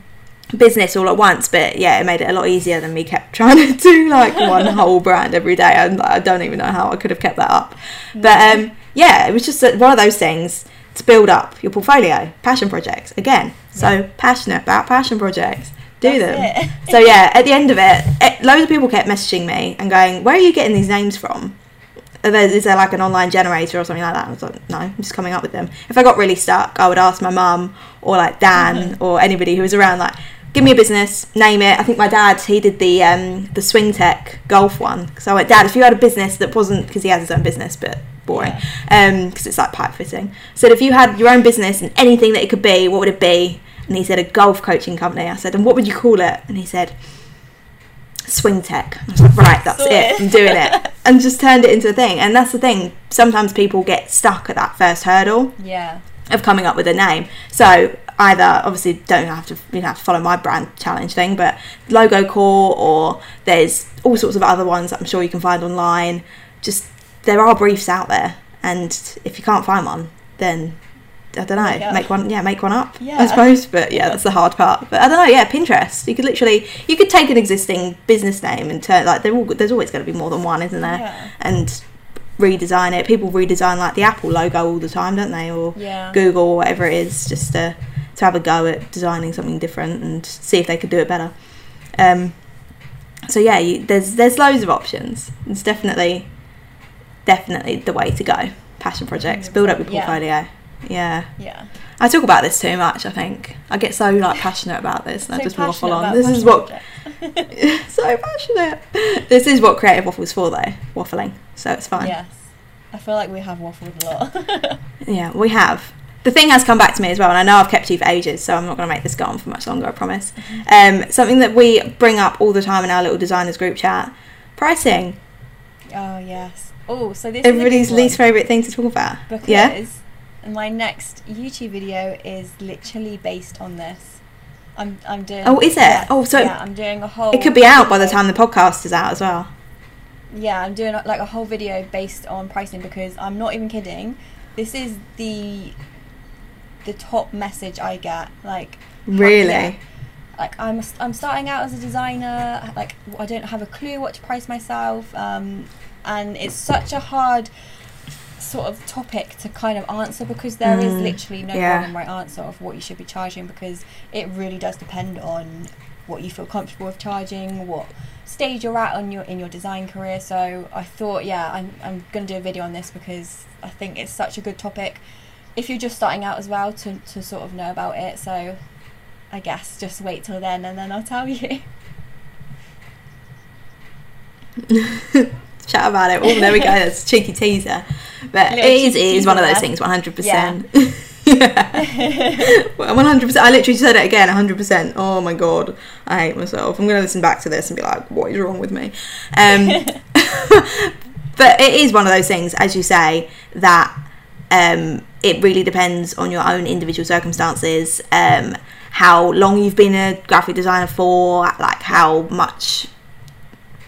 business all at once, but yeah, it made it a lot easier than me kept trying to do like one whole brand every day. And I don't even know how I could have kept that up. But um, yeah, it was just one of those things to build up your portfolio, passion projects again. So passionate about passion projects. Do That's them. so yeah, at the end of it, it, loads of people kept messaging me and going, "Where are you getting these names from?" Are there, is there like an online generator or something like that? I was like, no, I'm just coming up with them. If I got really stuck, I would ask my mum or like Dan or anybody who was around, like, give me a business, name it. I think my dad, he did the um, the Swing Tech golf one. So I went, Dad, if you had a business that wasn't, because he has his own business, but boring because it's like pipe fitting. Said if you had your own business and anything that it could be, what would it be? And he said a golf coaching company. I said, and what would you call it? And he said swing tech. I was like, right, that's it. I'm doing it, and just turned it into a thing. And that's the thing. Sometimes people get stuck at that first hurdle Yeah. of coming up with a name. So either obviously don't have to you don't have to follow my brand challenge thing, but logo core or there's all sorts of other ones that I'm sure you can find online. Just there are briefs out there, and if you can't find one, then I don't know, Make make one. Yeah, make one up. I suppose. But yeah, that's the hard part. But I don't know. Yeah, Pinterest. You could literally you could take an existing business name and turn like they're all, there's always going to be more than one, isn't there? Yeah. And redesign it. People redesign like the Apple logo all the time, don't they? Or Yeah. Google or whatever it is, just to to have a go at designing something different and see if they could do it better. Um, so yeah, you, there's there's loads of options. It's definitely definitely the way to go. Passion projects, build up your 100%, yeah. Yeah, Yeah. I talk about this too much. I think I get so like passionate about this, and I So just waffle on. This is what so passionate. This is what creative waffles for, though. Waffling, so it's fine. Yes. I feel like we have waffled a lot. Yeah, we have. The thing has come back to me as well, and I know I've kept you for ages, so I'm not going to make this go on for much longer, I promise. Um, something that we bring up all the time in our little designers group chat pricing. oh yes. Oh, so this Everybody's least favourite thing to talk about. because yeah? My next YouTube video is literally based on this. I'm I'm doing. Oh, is it? yeah, Oh, so yeah, I'm doing a whole. It could be out by the time the podcast is out as well. Yeah, I'm doing like a whole video based on pricing because I'm not even kidding. This is the the top message I get. Like Really? yeah. like I'm I'm starting out as a designer. Like I don't have a clue what to price myself, um, and it's such a hard sort of topic to kind of answer because there is Mm, literally no yeah. wrong and right answer of what you should be charging because it really does depend on what you feel comfortable with charging, what stage you're at on your in your design career. So I thought, yeah, I'm I'm gonna do a video on this because I think it's such a good topic if you're just starting out as well to to sort of know about it. So I guess just wait till then and then I'll tell you. Chat about it. Oh, there we go. That's a cheeky teaser. But it is, it is one of those things, 100%. Yeah. Well, 100%. I literally said it again, 100%. Oh my god, I hate myself. I'm going to listen back to this and be like, what is wrong with me? Um, but it is one of those things, as you say, that um, it really depends on your own individual circumstances, um, how long you've been a graphic designer for, like how much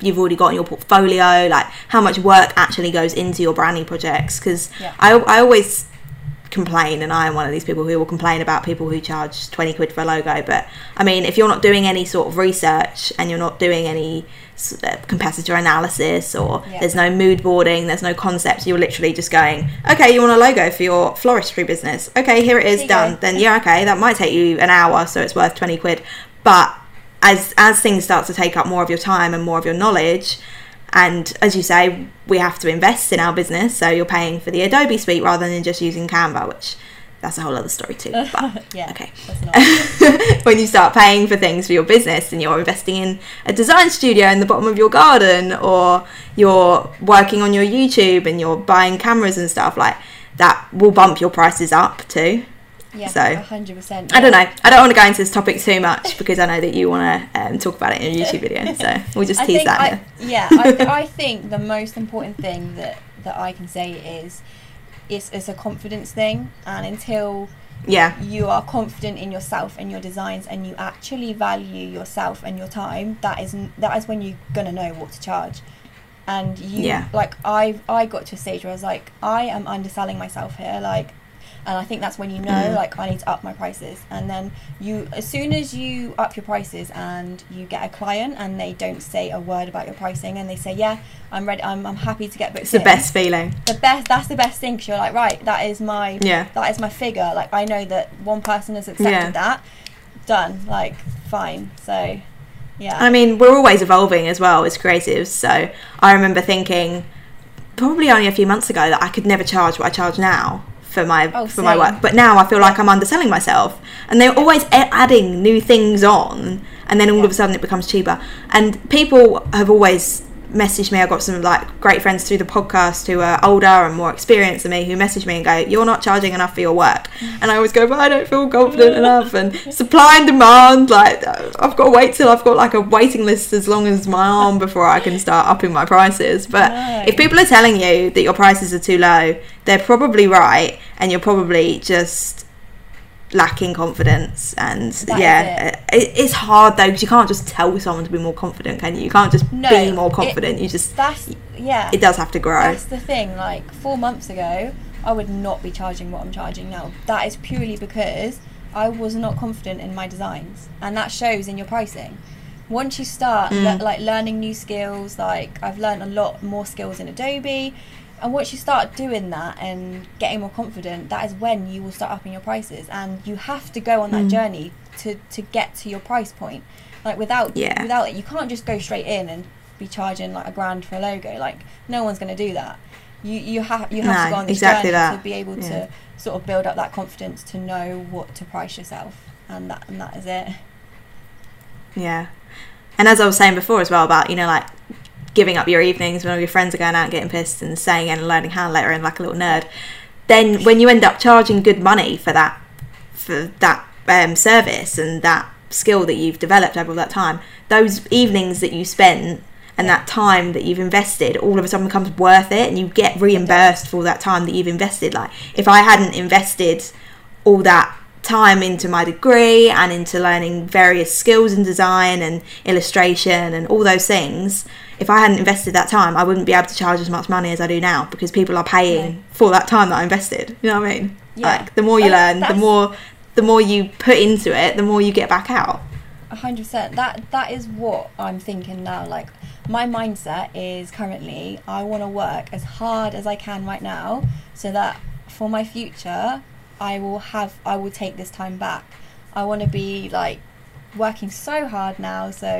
you've already got in your portfolio, like how much work actually goes into your branding projects. Because Yeah. I, I always complain, and I am one of these people who will complain about people who charge 20 quid for a logo. But I mean, if you're not doing any sort of research and you're not doing any uh, competitor analysis or Yeah. there's no mood boarding, there's no concepts, you're literally just going, okay, you want a logo for your floristry business? Okay, here it is, Here done. go. Then yeah, okay, that might take you an hour, so it's worth 20 quid. But as as things start to take up more of your time and more of your knowledge and as you say we have to invest in our business so you're paying for the adobe suite rather than just using canva which that's a whole other story too but yeah. okay when you start paying for things for your business and you're investing in a design studio in the bottom of your garden or you're working on your youtube and you're buying cameras and stuff like that will bump your prices up too Yeah. So, hundred percent. I don't know. I don't want to go into this topic too much because I know that you want to um, talk about it in a YouTube video. So we'll just I tease that. I, yeah, I, I think the most important thing that that I can say is it's, it's a confidence thing, and until Yeah. you are confident in yourself and your designs, and you actually value yourself and your time, that is that is when you're gonna know what to charge. And you Yeah. like I I got to a stage where I was like I am underselling myself here, like. And I think that's when you know, Mhm. like, I need to up my prices. And then you, as soon as you up your prices and you get a client and they don't say a word about your pricing and they say, yeah, I'm ready, I'm, I'm happy to get booked It's the in," best feeling. the best that's the best thing because you're like right that is my Yeah. that is my figure like i know that one person has accepted Yeah. that done like fine so yeah I mean, we're always evolving as well as creatives. So I remember thinking probably only a few months ago that I could never charge what I charge now for my Oh, for my work. But now I feel like I'm underselling myself, and they're always a- adding new things on, and then all of a sudden it becomes cheaper. And people have always message me. I've got some like great friends through the podcast who are older and more experienced than me who message me and go, "You're not charging enough for your work," mm. and I always go, "But I don't feel confident enough." And supply and demand, like I've got to wait till I've got like a waiting list as long as my arm before I can start upping my prices. But No. if people are telling you that your prices are too low, they're probably right, and you're probably just lacking confidence and That yeah it. it's hard though because you can't just tell someone to be more confident can you you can't just No, be more it- confident you just That's yeah. it does have to grow That's the thing. Like four months ago, I would not be charging what I'm charging now. That is purely because I was not confident in my designs, and that shows in your pricing. Once you start Mm. le- like learning new skills, like I've learned a lot more skills in Adobe, and once you start doing that and getting more confident, that is when you will start upping your prices, and you have to go on that Mm. journey to to get to your price point. Like without Yeah. without it, you can't just go straight in and be charging like a grand for a logo. Like no one's going to do that. You you have you have No, to go on this exactly journey that. to be able Yeah. to sort of build up that confidence to know what to price yourself, and that and that is it. yeah and as i was saying before as well about you know like giving up your evenings when all your friends are going out and getting pissed and staying in and learning hand lettering like a little nerd then when you end up charging good money for that for that um, service and that skill that you've developed over all that time those evenings that you spent and that time that you've invested all of a sudden becomes worth it and you get reimbursed for all that time that you've invested. Like if i hadn't invested all that time into my degree and into learning various skills in design and illustration and all those things if i hadn't invested that time i wouldn't be able to charge as much money as i do now because people are paying No. for that time that i invested you know what i mean Yeah. like the more you learn the more the more you put into it the more you get back out A hundred percent. That that is what I'm thinking now. Like my mindset is currently I want to work as hard as I can right now, so that for my future I will have I will take this time back. I want to be like working so hard now, so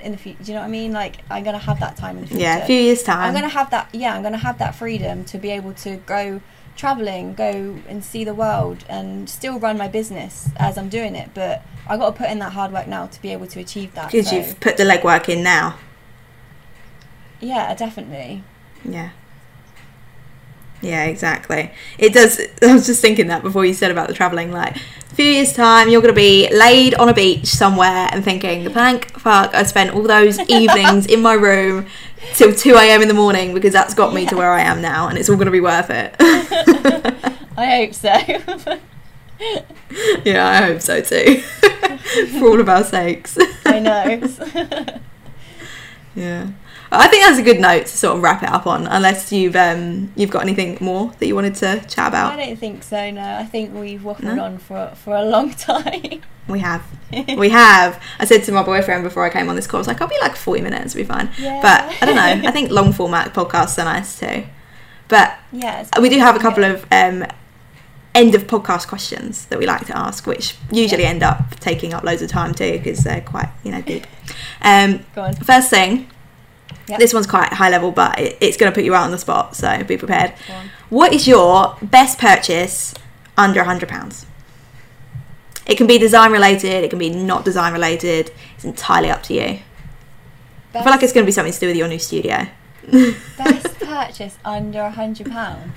in the future, do you know what I mean? Like I'm gonna have that time in the future. yeah a few years time I'm gonna have that. Yeah, I'm gonna have that freedom to be able to go traveling, go and see the world, and still run my business as I'm doing it. But I got to put in that hard work now to be able to achieve that. because so, you've put the legwork in now yeah, definitely. Yeah. Yeah, exactly. It does. I was just thinking that before you said about the traveling. Like, a few years' time, you're going to be laid on a beach somewhere and thinking, thank fuck, I spent all those evenings in my room till 2 a.m. in the morning because that's got me to where I am now and it's all going to be worth it. I hope so. yeah, I hope so too. For all of our sakes. I know. Yeah. I think that's a good note to sort of wrap it up on, unless you've um, you've got anything more that you wanted to chat about. I don't think so. No, I think we've waffled No? on for for a long time. We have. we have. I said to my boyfriend before I came on this call, I was like, I'll be like 40 minutes, it'll be fine. Yeah. But I don't know. I think long format podcasts are nice too. But yeah, we do have a couple good. of um, end of podcast questions that we like to ask, which usually Yeah. end up taking up loads of time too because they're quite, you know, deep. Um, Go on. first thing, Yep. this one's quite high level, but it, it's going to put you out on the spot, so be prepared. What is your best purchase under £100? It can be design related, it can be not design related. It's entirely up to you. I feel like it's going to be something to do with your new studio. Best purchase under a hundred pounds.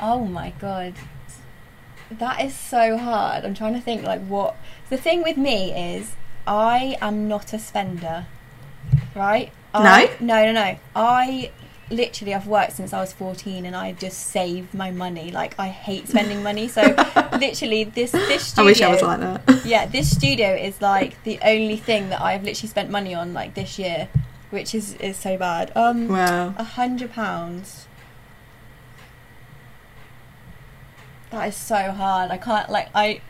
Oh my god, that is so hard. I'm trying to think like what. The thing with me is I am not a spender, right? I, no, no, no. I literally I've worked since I was 14 and I just save my money. Like I hate spending money. So literally this this studio I wish I was like that. Yeah, this studio is like the only thing that I've literally spent money on like this year, which is is so bad. Um, Wow. a hundred pounds. That is so hard. I can't like I.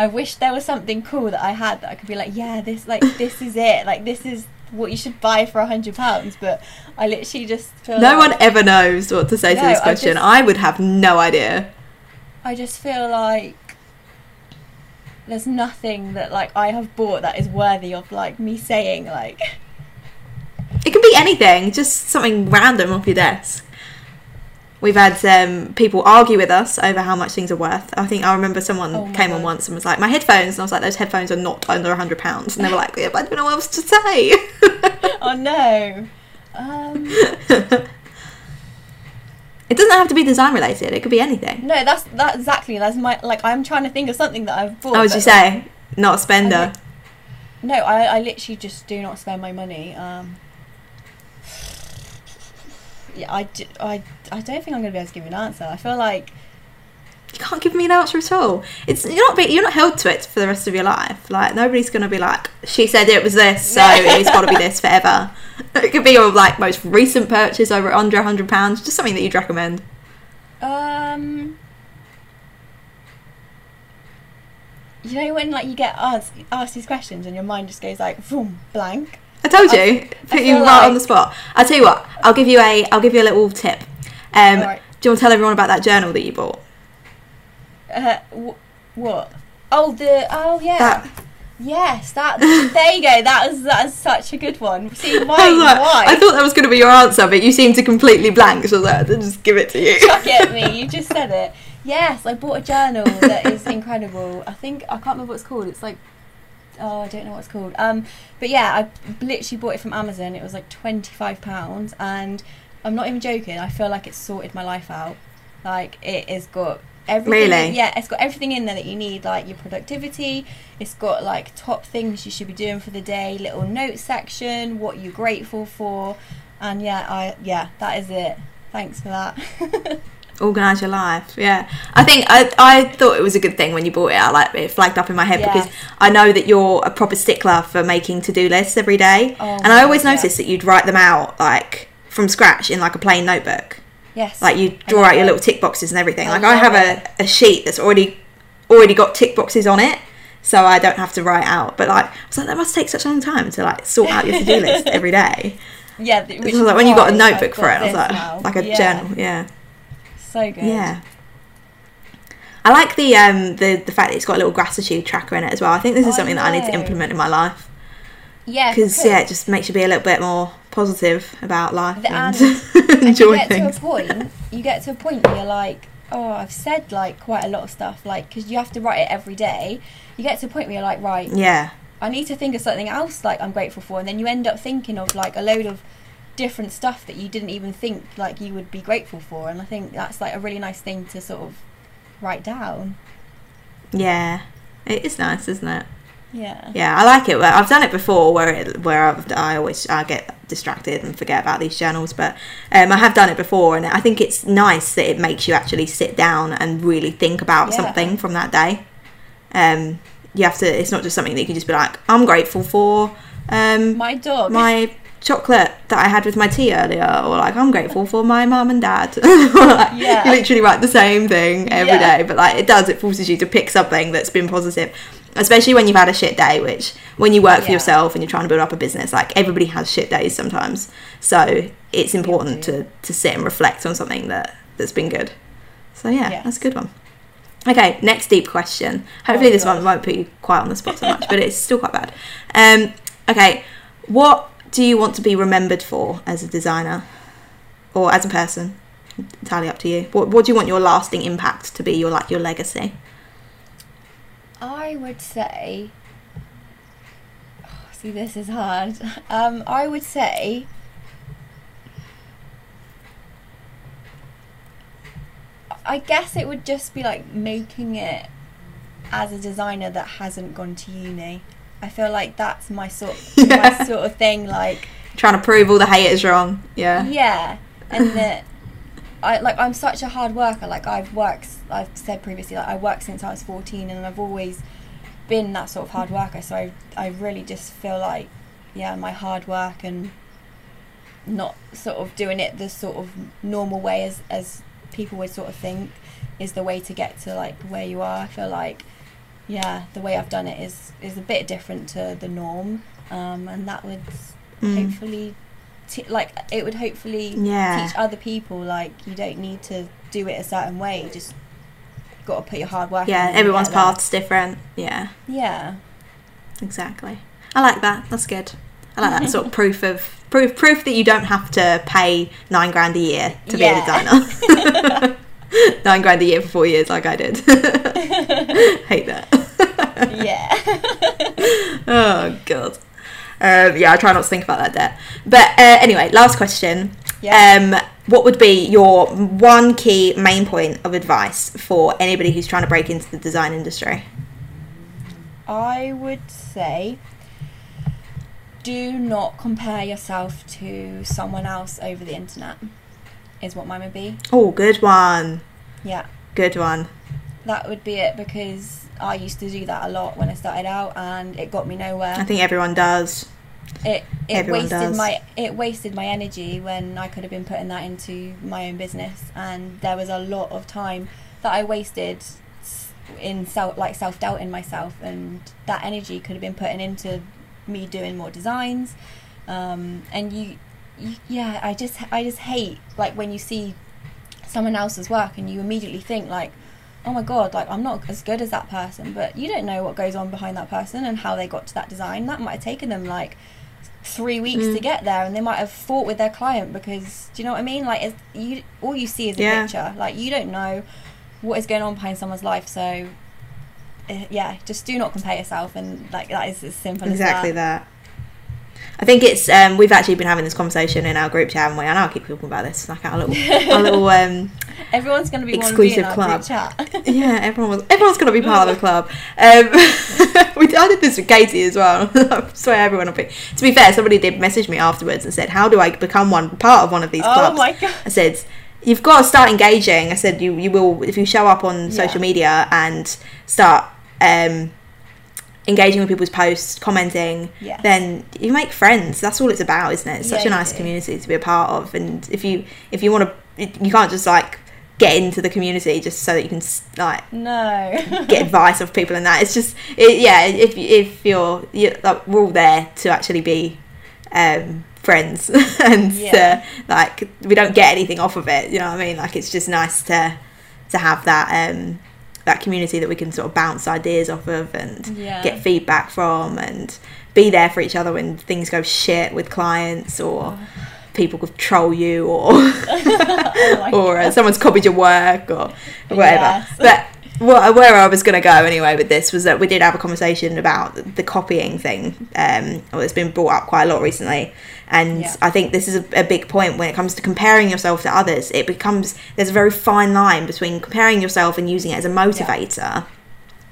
I wish there was something cool that I had that I could be like, yeah, this like this is it. Like this is what you should buy for a hundred pounds. But I literally just feel No like, one ever knows what to say to No, this I question. just- I would have no idea. I just feel like there's nothing that like I have bought that is worthy of like me saying like It can be anything, just something random off your desk. We've had um, people argue with us over how much things are worth. I think I remember someone Oh came on once and was like, "My headphones," and I was like, "Those headphones are not under a hundred pounds." And they were like, "Yeah, but I don't know what else to say." oh no. Um, It doesn't have to be design related. It could be anything. no, that's that exactly. That's my like. I'm trying to think of something that I've bought. How would you say? Not a spender. No, I, I literally just do not spend my money. Um, yeah, I, d- I, I don't think I'm going to be able to give you an answer. I feel like You can't give me an answer at all. It's you're not be, you're not held to it for the rest of your life. Like nobody's gonna be like, she said it was this, so it's got to be this forever. It could be your like most recent purchase over under a hundred pounds, just something that you'd recommend. Um, you know when like you get asked asked these questions and your mind just goes like boom blank. I told you, I put you feel right on the spot. I'll tell you what. I'll give you a. I'll give you a little tip. Um, Alright. Do you want to tell everyone about that journal that you bought? Uh, wh- what? Oh the oh yeah. That Yes, that there you go. That was that is such a good one. See why I, like- why? I thought that was going to be your answer, but you seemed to completely blank. So I was like, I'll just give it to you. chuck it at me. You just said it. Yes, I bought a journal that is incredible. I think I can't remember what it's called. It's like oh, I don't know what it's called. Um, but yeah, I literally bought it from Amazon. It was like twenty five pounds, and I'm not even joking. I feel like it's sorted my life out. Like it has got everything. Really? Yeah, it's got everything in there that you need. Like your productivity. It's got like top things you should be doing for the day. Little note section. What you're grateful for. And yeah, I yeah, that is it. Thanks for that. organize your life yeah i think I, I thought it was a good thing when you bought it i like it flagged up in my head Yeah. because i know that you're a proper stickler for making to-do lists every day Oh and i always God, yeah. noticed that you'd write them out like from scratch in like a plain notebook yes. like you draw out your little tick boxes and everything I like i have it. a, a sheet that's already already got tick boxes on it so i don't have to write out but like i was like that must take such a long time to like sort out your to-do list every day Yeah, which like when you got a notebook for it i was like now. like a Yeah, journal yeah So good. yeah. I like the um the the fact that it's got a little gratitude tracker in it as well. I think this is I something that I need to implement in my life Yeah, because yeah, it just makes you be a little bit more positive about life The- and, and you get things. to a point. You get to a point where you're like, oh, I've said like quite a lot of stuff, like because you have to write it every day. You get to a point where you're like, right, Yeah, I need to think of something else like I'm grateful for, and then you end up thinking of like a load of different stuff that you didn't even think like you would be grateful for, and I think that's like a really nice thing to sort of write down. yeah, it is nice, isn't it? Yeah. Yeah, I like it. Well, I've done it before where it, where I've, I always I get distracted and forget about these journals, but um, I have done it before, and I think it's nice that it makes you actually sit down and really think about Yeah. something from that day. Um, you have to. It's not just something that you can just be like, I'm grateful for. Um, My dog. my chocolate that I had with my tea earlier, or like I'm grateful for my mum and dad. Like, Yeah. You literally write the same thing every day, Yeah. but like it does, it forces you to pick something that's been positive. Especially when you've had a shit day, which when you work for Yeah. yourself and you're trying to build up a business, like everybody has shit days sometimes. So it's important to, to sit and reflect on something that, that's been good. So yeah, Yes. that's a good one. Okay, next deep question. Hopefully Oh, this God. one won't put you quite on the spot so much, but it's still quite bad. Um, okay, what do you want to be remembered for as a designer or as a person? Entirely up to you. What, what do you want your lasting impact to be? Your like your legacy? I would say. oh, see, this is hard. Um, I would say. I guess it would just be like making it as a designer that hasn't gone to uni. I feel like that's my sort, Yeah. my sort of thing. Like, Trying to prove all the haters wrong. Yeah. yeah, and that I like I'm such a hard worker. Like I've worked, I've said previously, like I worked since I was 14, and I've always been that sort of hard worker. So I, I really just feel like, yeah, my hard work and not sort of doing it the sort of normal way as as people would sort of think is the way to get to like where you are. I feel like, yeah, the way I've done it is is a bit different to the norm, um, and that would Mm. hopefully t- like it would hopefully Yeah. teach other people like you don't need to do it a certain way you just got to put your hard work Yeah, everyone's path's different. Yeah, yeah exactly. I like that. That's good. I like that sort of proof of proof proof that you don't have to pay nine grand a year to be a Yeah. designer. nine grand a year for four years, like I did. Hate that. yeah oh god. Um, yeah, I try not to think about that debt. But uh, anyway, last question. Yeah. Um, what would be your one key main point of advice for anybody who's trying to break into the design industry? I would say do not compare yourself to someone else over the internet, is what mine would be. Oh, good one. Yeah, Good one. that would be it because I used to do that a lot when I started out and it got me nowhere. I think everyone does. it it everyone wasted does. my it wasted my energy when I could have been putting that into my own business and there was a lot of time that I wasted in self like self doubting myself and that energy could have been putting into me doing more designs um, and you, you yeah I just I just hate like when you see someone else's work and you immediately think like oh my god like i'm not as good as that person but you don't know what goes on behind that person and how they got to that design that might have taken them like three weeks Mm. to get there and they might have fought with their client because do you know what i mean like it's, you all you see is a Yeah. picture like you don't know what is going on behind someone's life so uh, yeah just do not compare yourself and like that is as simple Exactly as that, that. I think it's um, we've actually been having this conversation in our group chat, haven't we? I know I keep talking about this, like our little, our little um, everyone's going to be Exclusive wanting to be club. chat yeah, everyone was, everyone's going to be part of the club. Um, we, I did this with Katie as well. I swear everyone will be. To be fair, somebody did message me afterwards and said, "How do I become one part of one of these oh clubs?" my god I said, "You've got to start engaging." I said, "You you will if you show up on social Yeah. media and start um, engaging with people's posts, commenting, Yes. then you make friends. That's all it's about, isn't it? It's such Yeah, a nice community to be a part of. And if you if you want to, you can't just like get into the community just so that you can like no get advice of people and that. It's just it, yeah. If if you're, you like, we're all there to actually be um, friends and Yeah. uh, like we don't get anything off of it. You know what I mean? Like it's just nice to to have that um, that community that we can sort of bounce ideas off of and Yeah. get feedback from and be there for each other when things go shit with clients or people could troll you or Oh or uh, someone's copied your work or whatever. Yes. But what, where I was going to go anyway with this was that we did have a conversation about the copying thing. Um, well, it's been brought up quite a lot recently, and Yeah. I think this is a, a big point when it comes to comparing yourself to others. It becomes there's a very fine line between comparing yourself and using it as a motivator.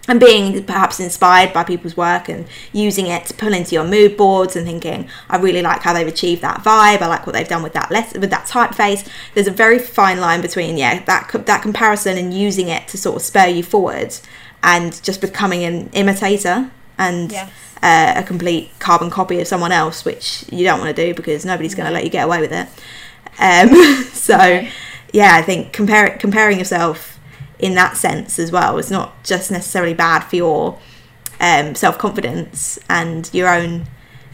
And being perhaps inspired by people's work and using it to pull into your mood boards and thinking, I really like how they've achieved that vibe. I like what they've done with that let- with that typeface. There's a very fine line between yeah that that comparison and using it to sort of spur you forward, and just becoming an imitator and Yes. uh, a complete carbon copy of someone else, which you don't want to do because nobody's going to let you get away with it. Um, so, yeah, I think compare, comparing yourself in that sense as well It's not just necessarily bad for your um, self confidence and your own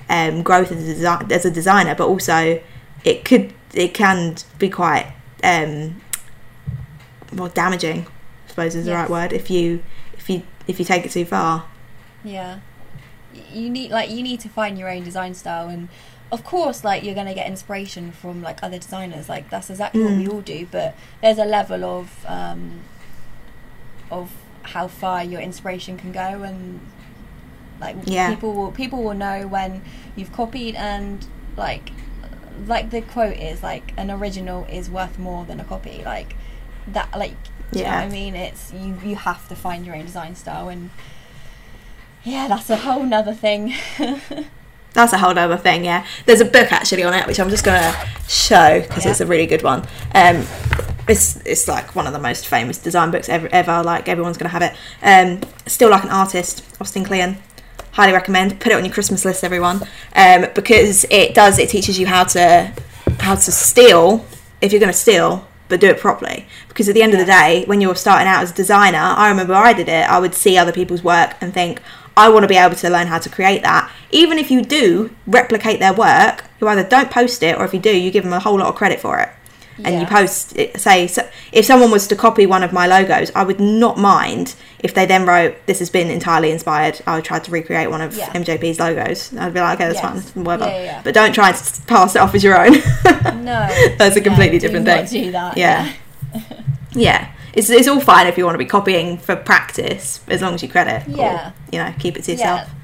um, growth as a, desi- as a designer, but also it could it can be quite um, well damaging. I suppose is the right word if you if you if you take it too far. Yeah. You need like you need to find your own design style and of course like you're going to get inspiration from like other designers like that's exactly what we Mm. all do but there's a level of um of how far your inspiration can go and like Yeah. people will people will know when you've copied and like like the quote is like an original is worth more than a copy like that like do you know Yeah. what I mean it's you you have to find your own design style and yeah that's a whole nother thing That's a whole other thing, yeah. There's a book actually on it which I'm just gonna show because Yeah. it's a really good one. Um, it's it's like one of the most famous design books ever. Ever like everyone's gonna have it. Um, Steal Like an Artist, Austin Kleon. Highly recommend. Put it on your Christmas list, everyone, um, because it does. It teaches you how to how to steal if you're gonna steal, but do it properly. Because at the end of the day, when you're starting out as a designer, I remember I did it. I would see other people's work and think, I want to be able to learn how to create that. Even if you do replicate their work, you either don't post it, or if you do, you give them a whole lot of credit for it. And you post it, say, so if someone was to copy one of my logos, I would not mind if they then wrote, "This has been entirely inspired." I would try to recreate one of Yeah. MJP's logos. I'd be like, "Okay, that's Yes. fine, whatever." Yeah, yeah, yeah. But don't try and s- pass it off as your own. no That's a completely different thing. do that Yeah. yeah, it's it's all fine if you want to be copying for practice, as long as you credit. or, Yeah. you know, keep it to yourself. yeah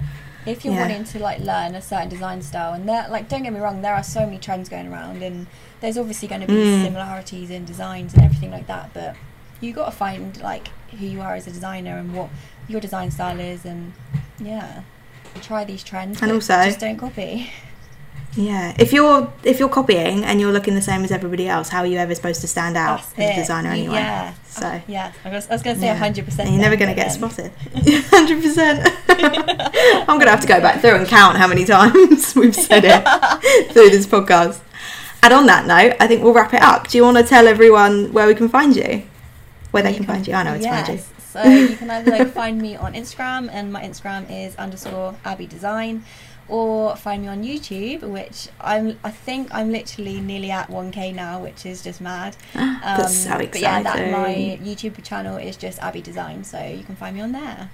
if you're Yeah. wanting to like learn a certain design style and there like don't get me wrong there are so many trends going around and there's obviously going to be Mm. similarities in designs and everything like that but you got to find like who you are as a designer and what your design style is and yeah try these trends And also- just don't copy Yeah, if you're if you're copying and you're looking the same as everybody else, how are you ever supposed to stand out That's as a designer anyway? yeah So uh, yeah I was, I was going to say yeah. 100% you're never going to get spotted. Hundred percent. I'm going to have to go back through and count how many times we've said it through this podcast. And on that note, I think we'll wrap it up. Do you want to tell everyone where we can find you? Where they can find you? I know it's find you. So you can either like find me on Instagram, and my Instagram is underscore Abby Design, or find me on YouTube, which I'm. I think I'm literally nearly at 1k now, which is just mad. Um, That's so exciting. But yeah, that my YouTube channel is just Abby Design, so you can find me on there.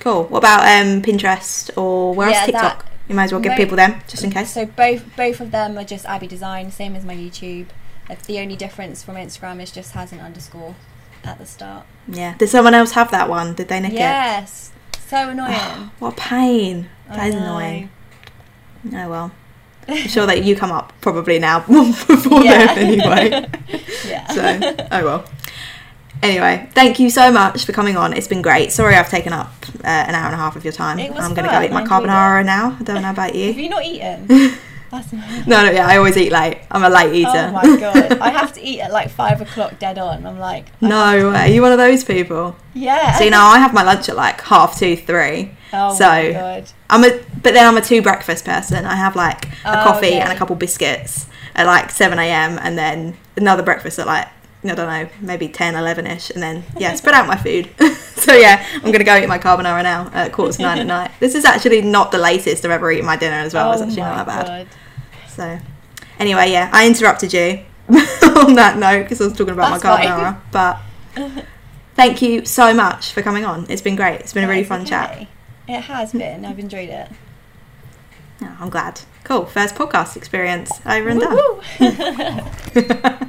Cool. What about um, Pinterest or where Yeah, else? TikTok. that- you might as well give Mo- people them just in case. So both both of them are just Abby Design, same as my YouTube. Like, the only difference from Instagram is just has an underscore at the start. Yeah. Did someone else have that one? Did they nick it? yes, so annoying. What pain. That I is know. annoying. Oh well. I'm sure that you come up probably now before Yeah. them anyway. yeah. So, oh well. Anyway, thank you so much for coming on. It's been great. Sorry I've taken up uh, an hour and a half of your time. It was I'm going to go eat my carbonara now. I don't know about you. Have you. you not eaten? That's No, no, yeah, I always eat late. I'm a late eater. Oh my god! I have to eat at like five o'clock dead on. I'm like, I no ah. way. Are you one of those people? Yeah. So, now I have my lunch at like half two, three. Oh so- my god. I'm a, but then I'm a two breakfast person. I have like a Oh, coffee okay. and a couple biscuits at like 7 a.m. and then another breakfast at like, I don't know, maybe 10, 11 ish. And then, yeah, spread out my food. so, yeah, I'm going to go eat my carbonara now at quarter to nine at night. This is actually not the latest I've ever eaten my dinner as well. oh it's actually my not that bad. god. So, anyway, yeah, I interrupted you on that note because I was talking about That's my carbonara. But thank you so much for coming on. It's been great. It's been a really fun chat. It has been. I've enjoyed it. Oh, I'm glad. Cool. First podcast experience over and done.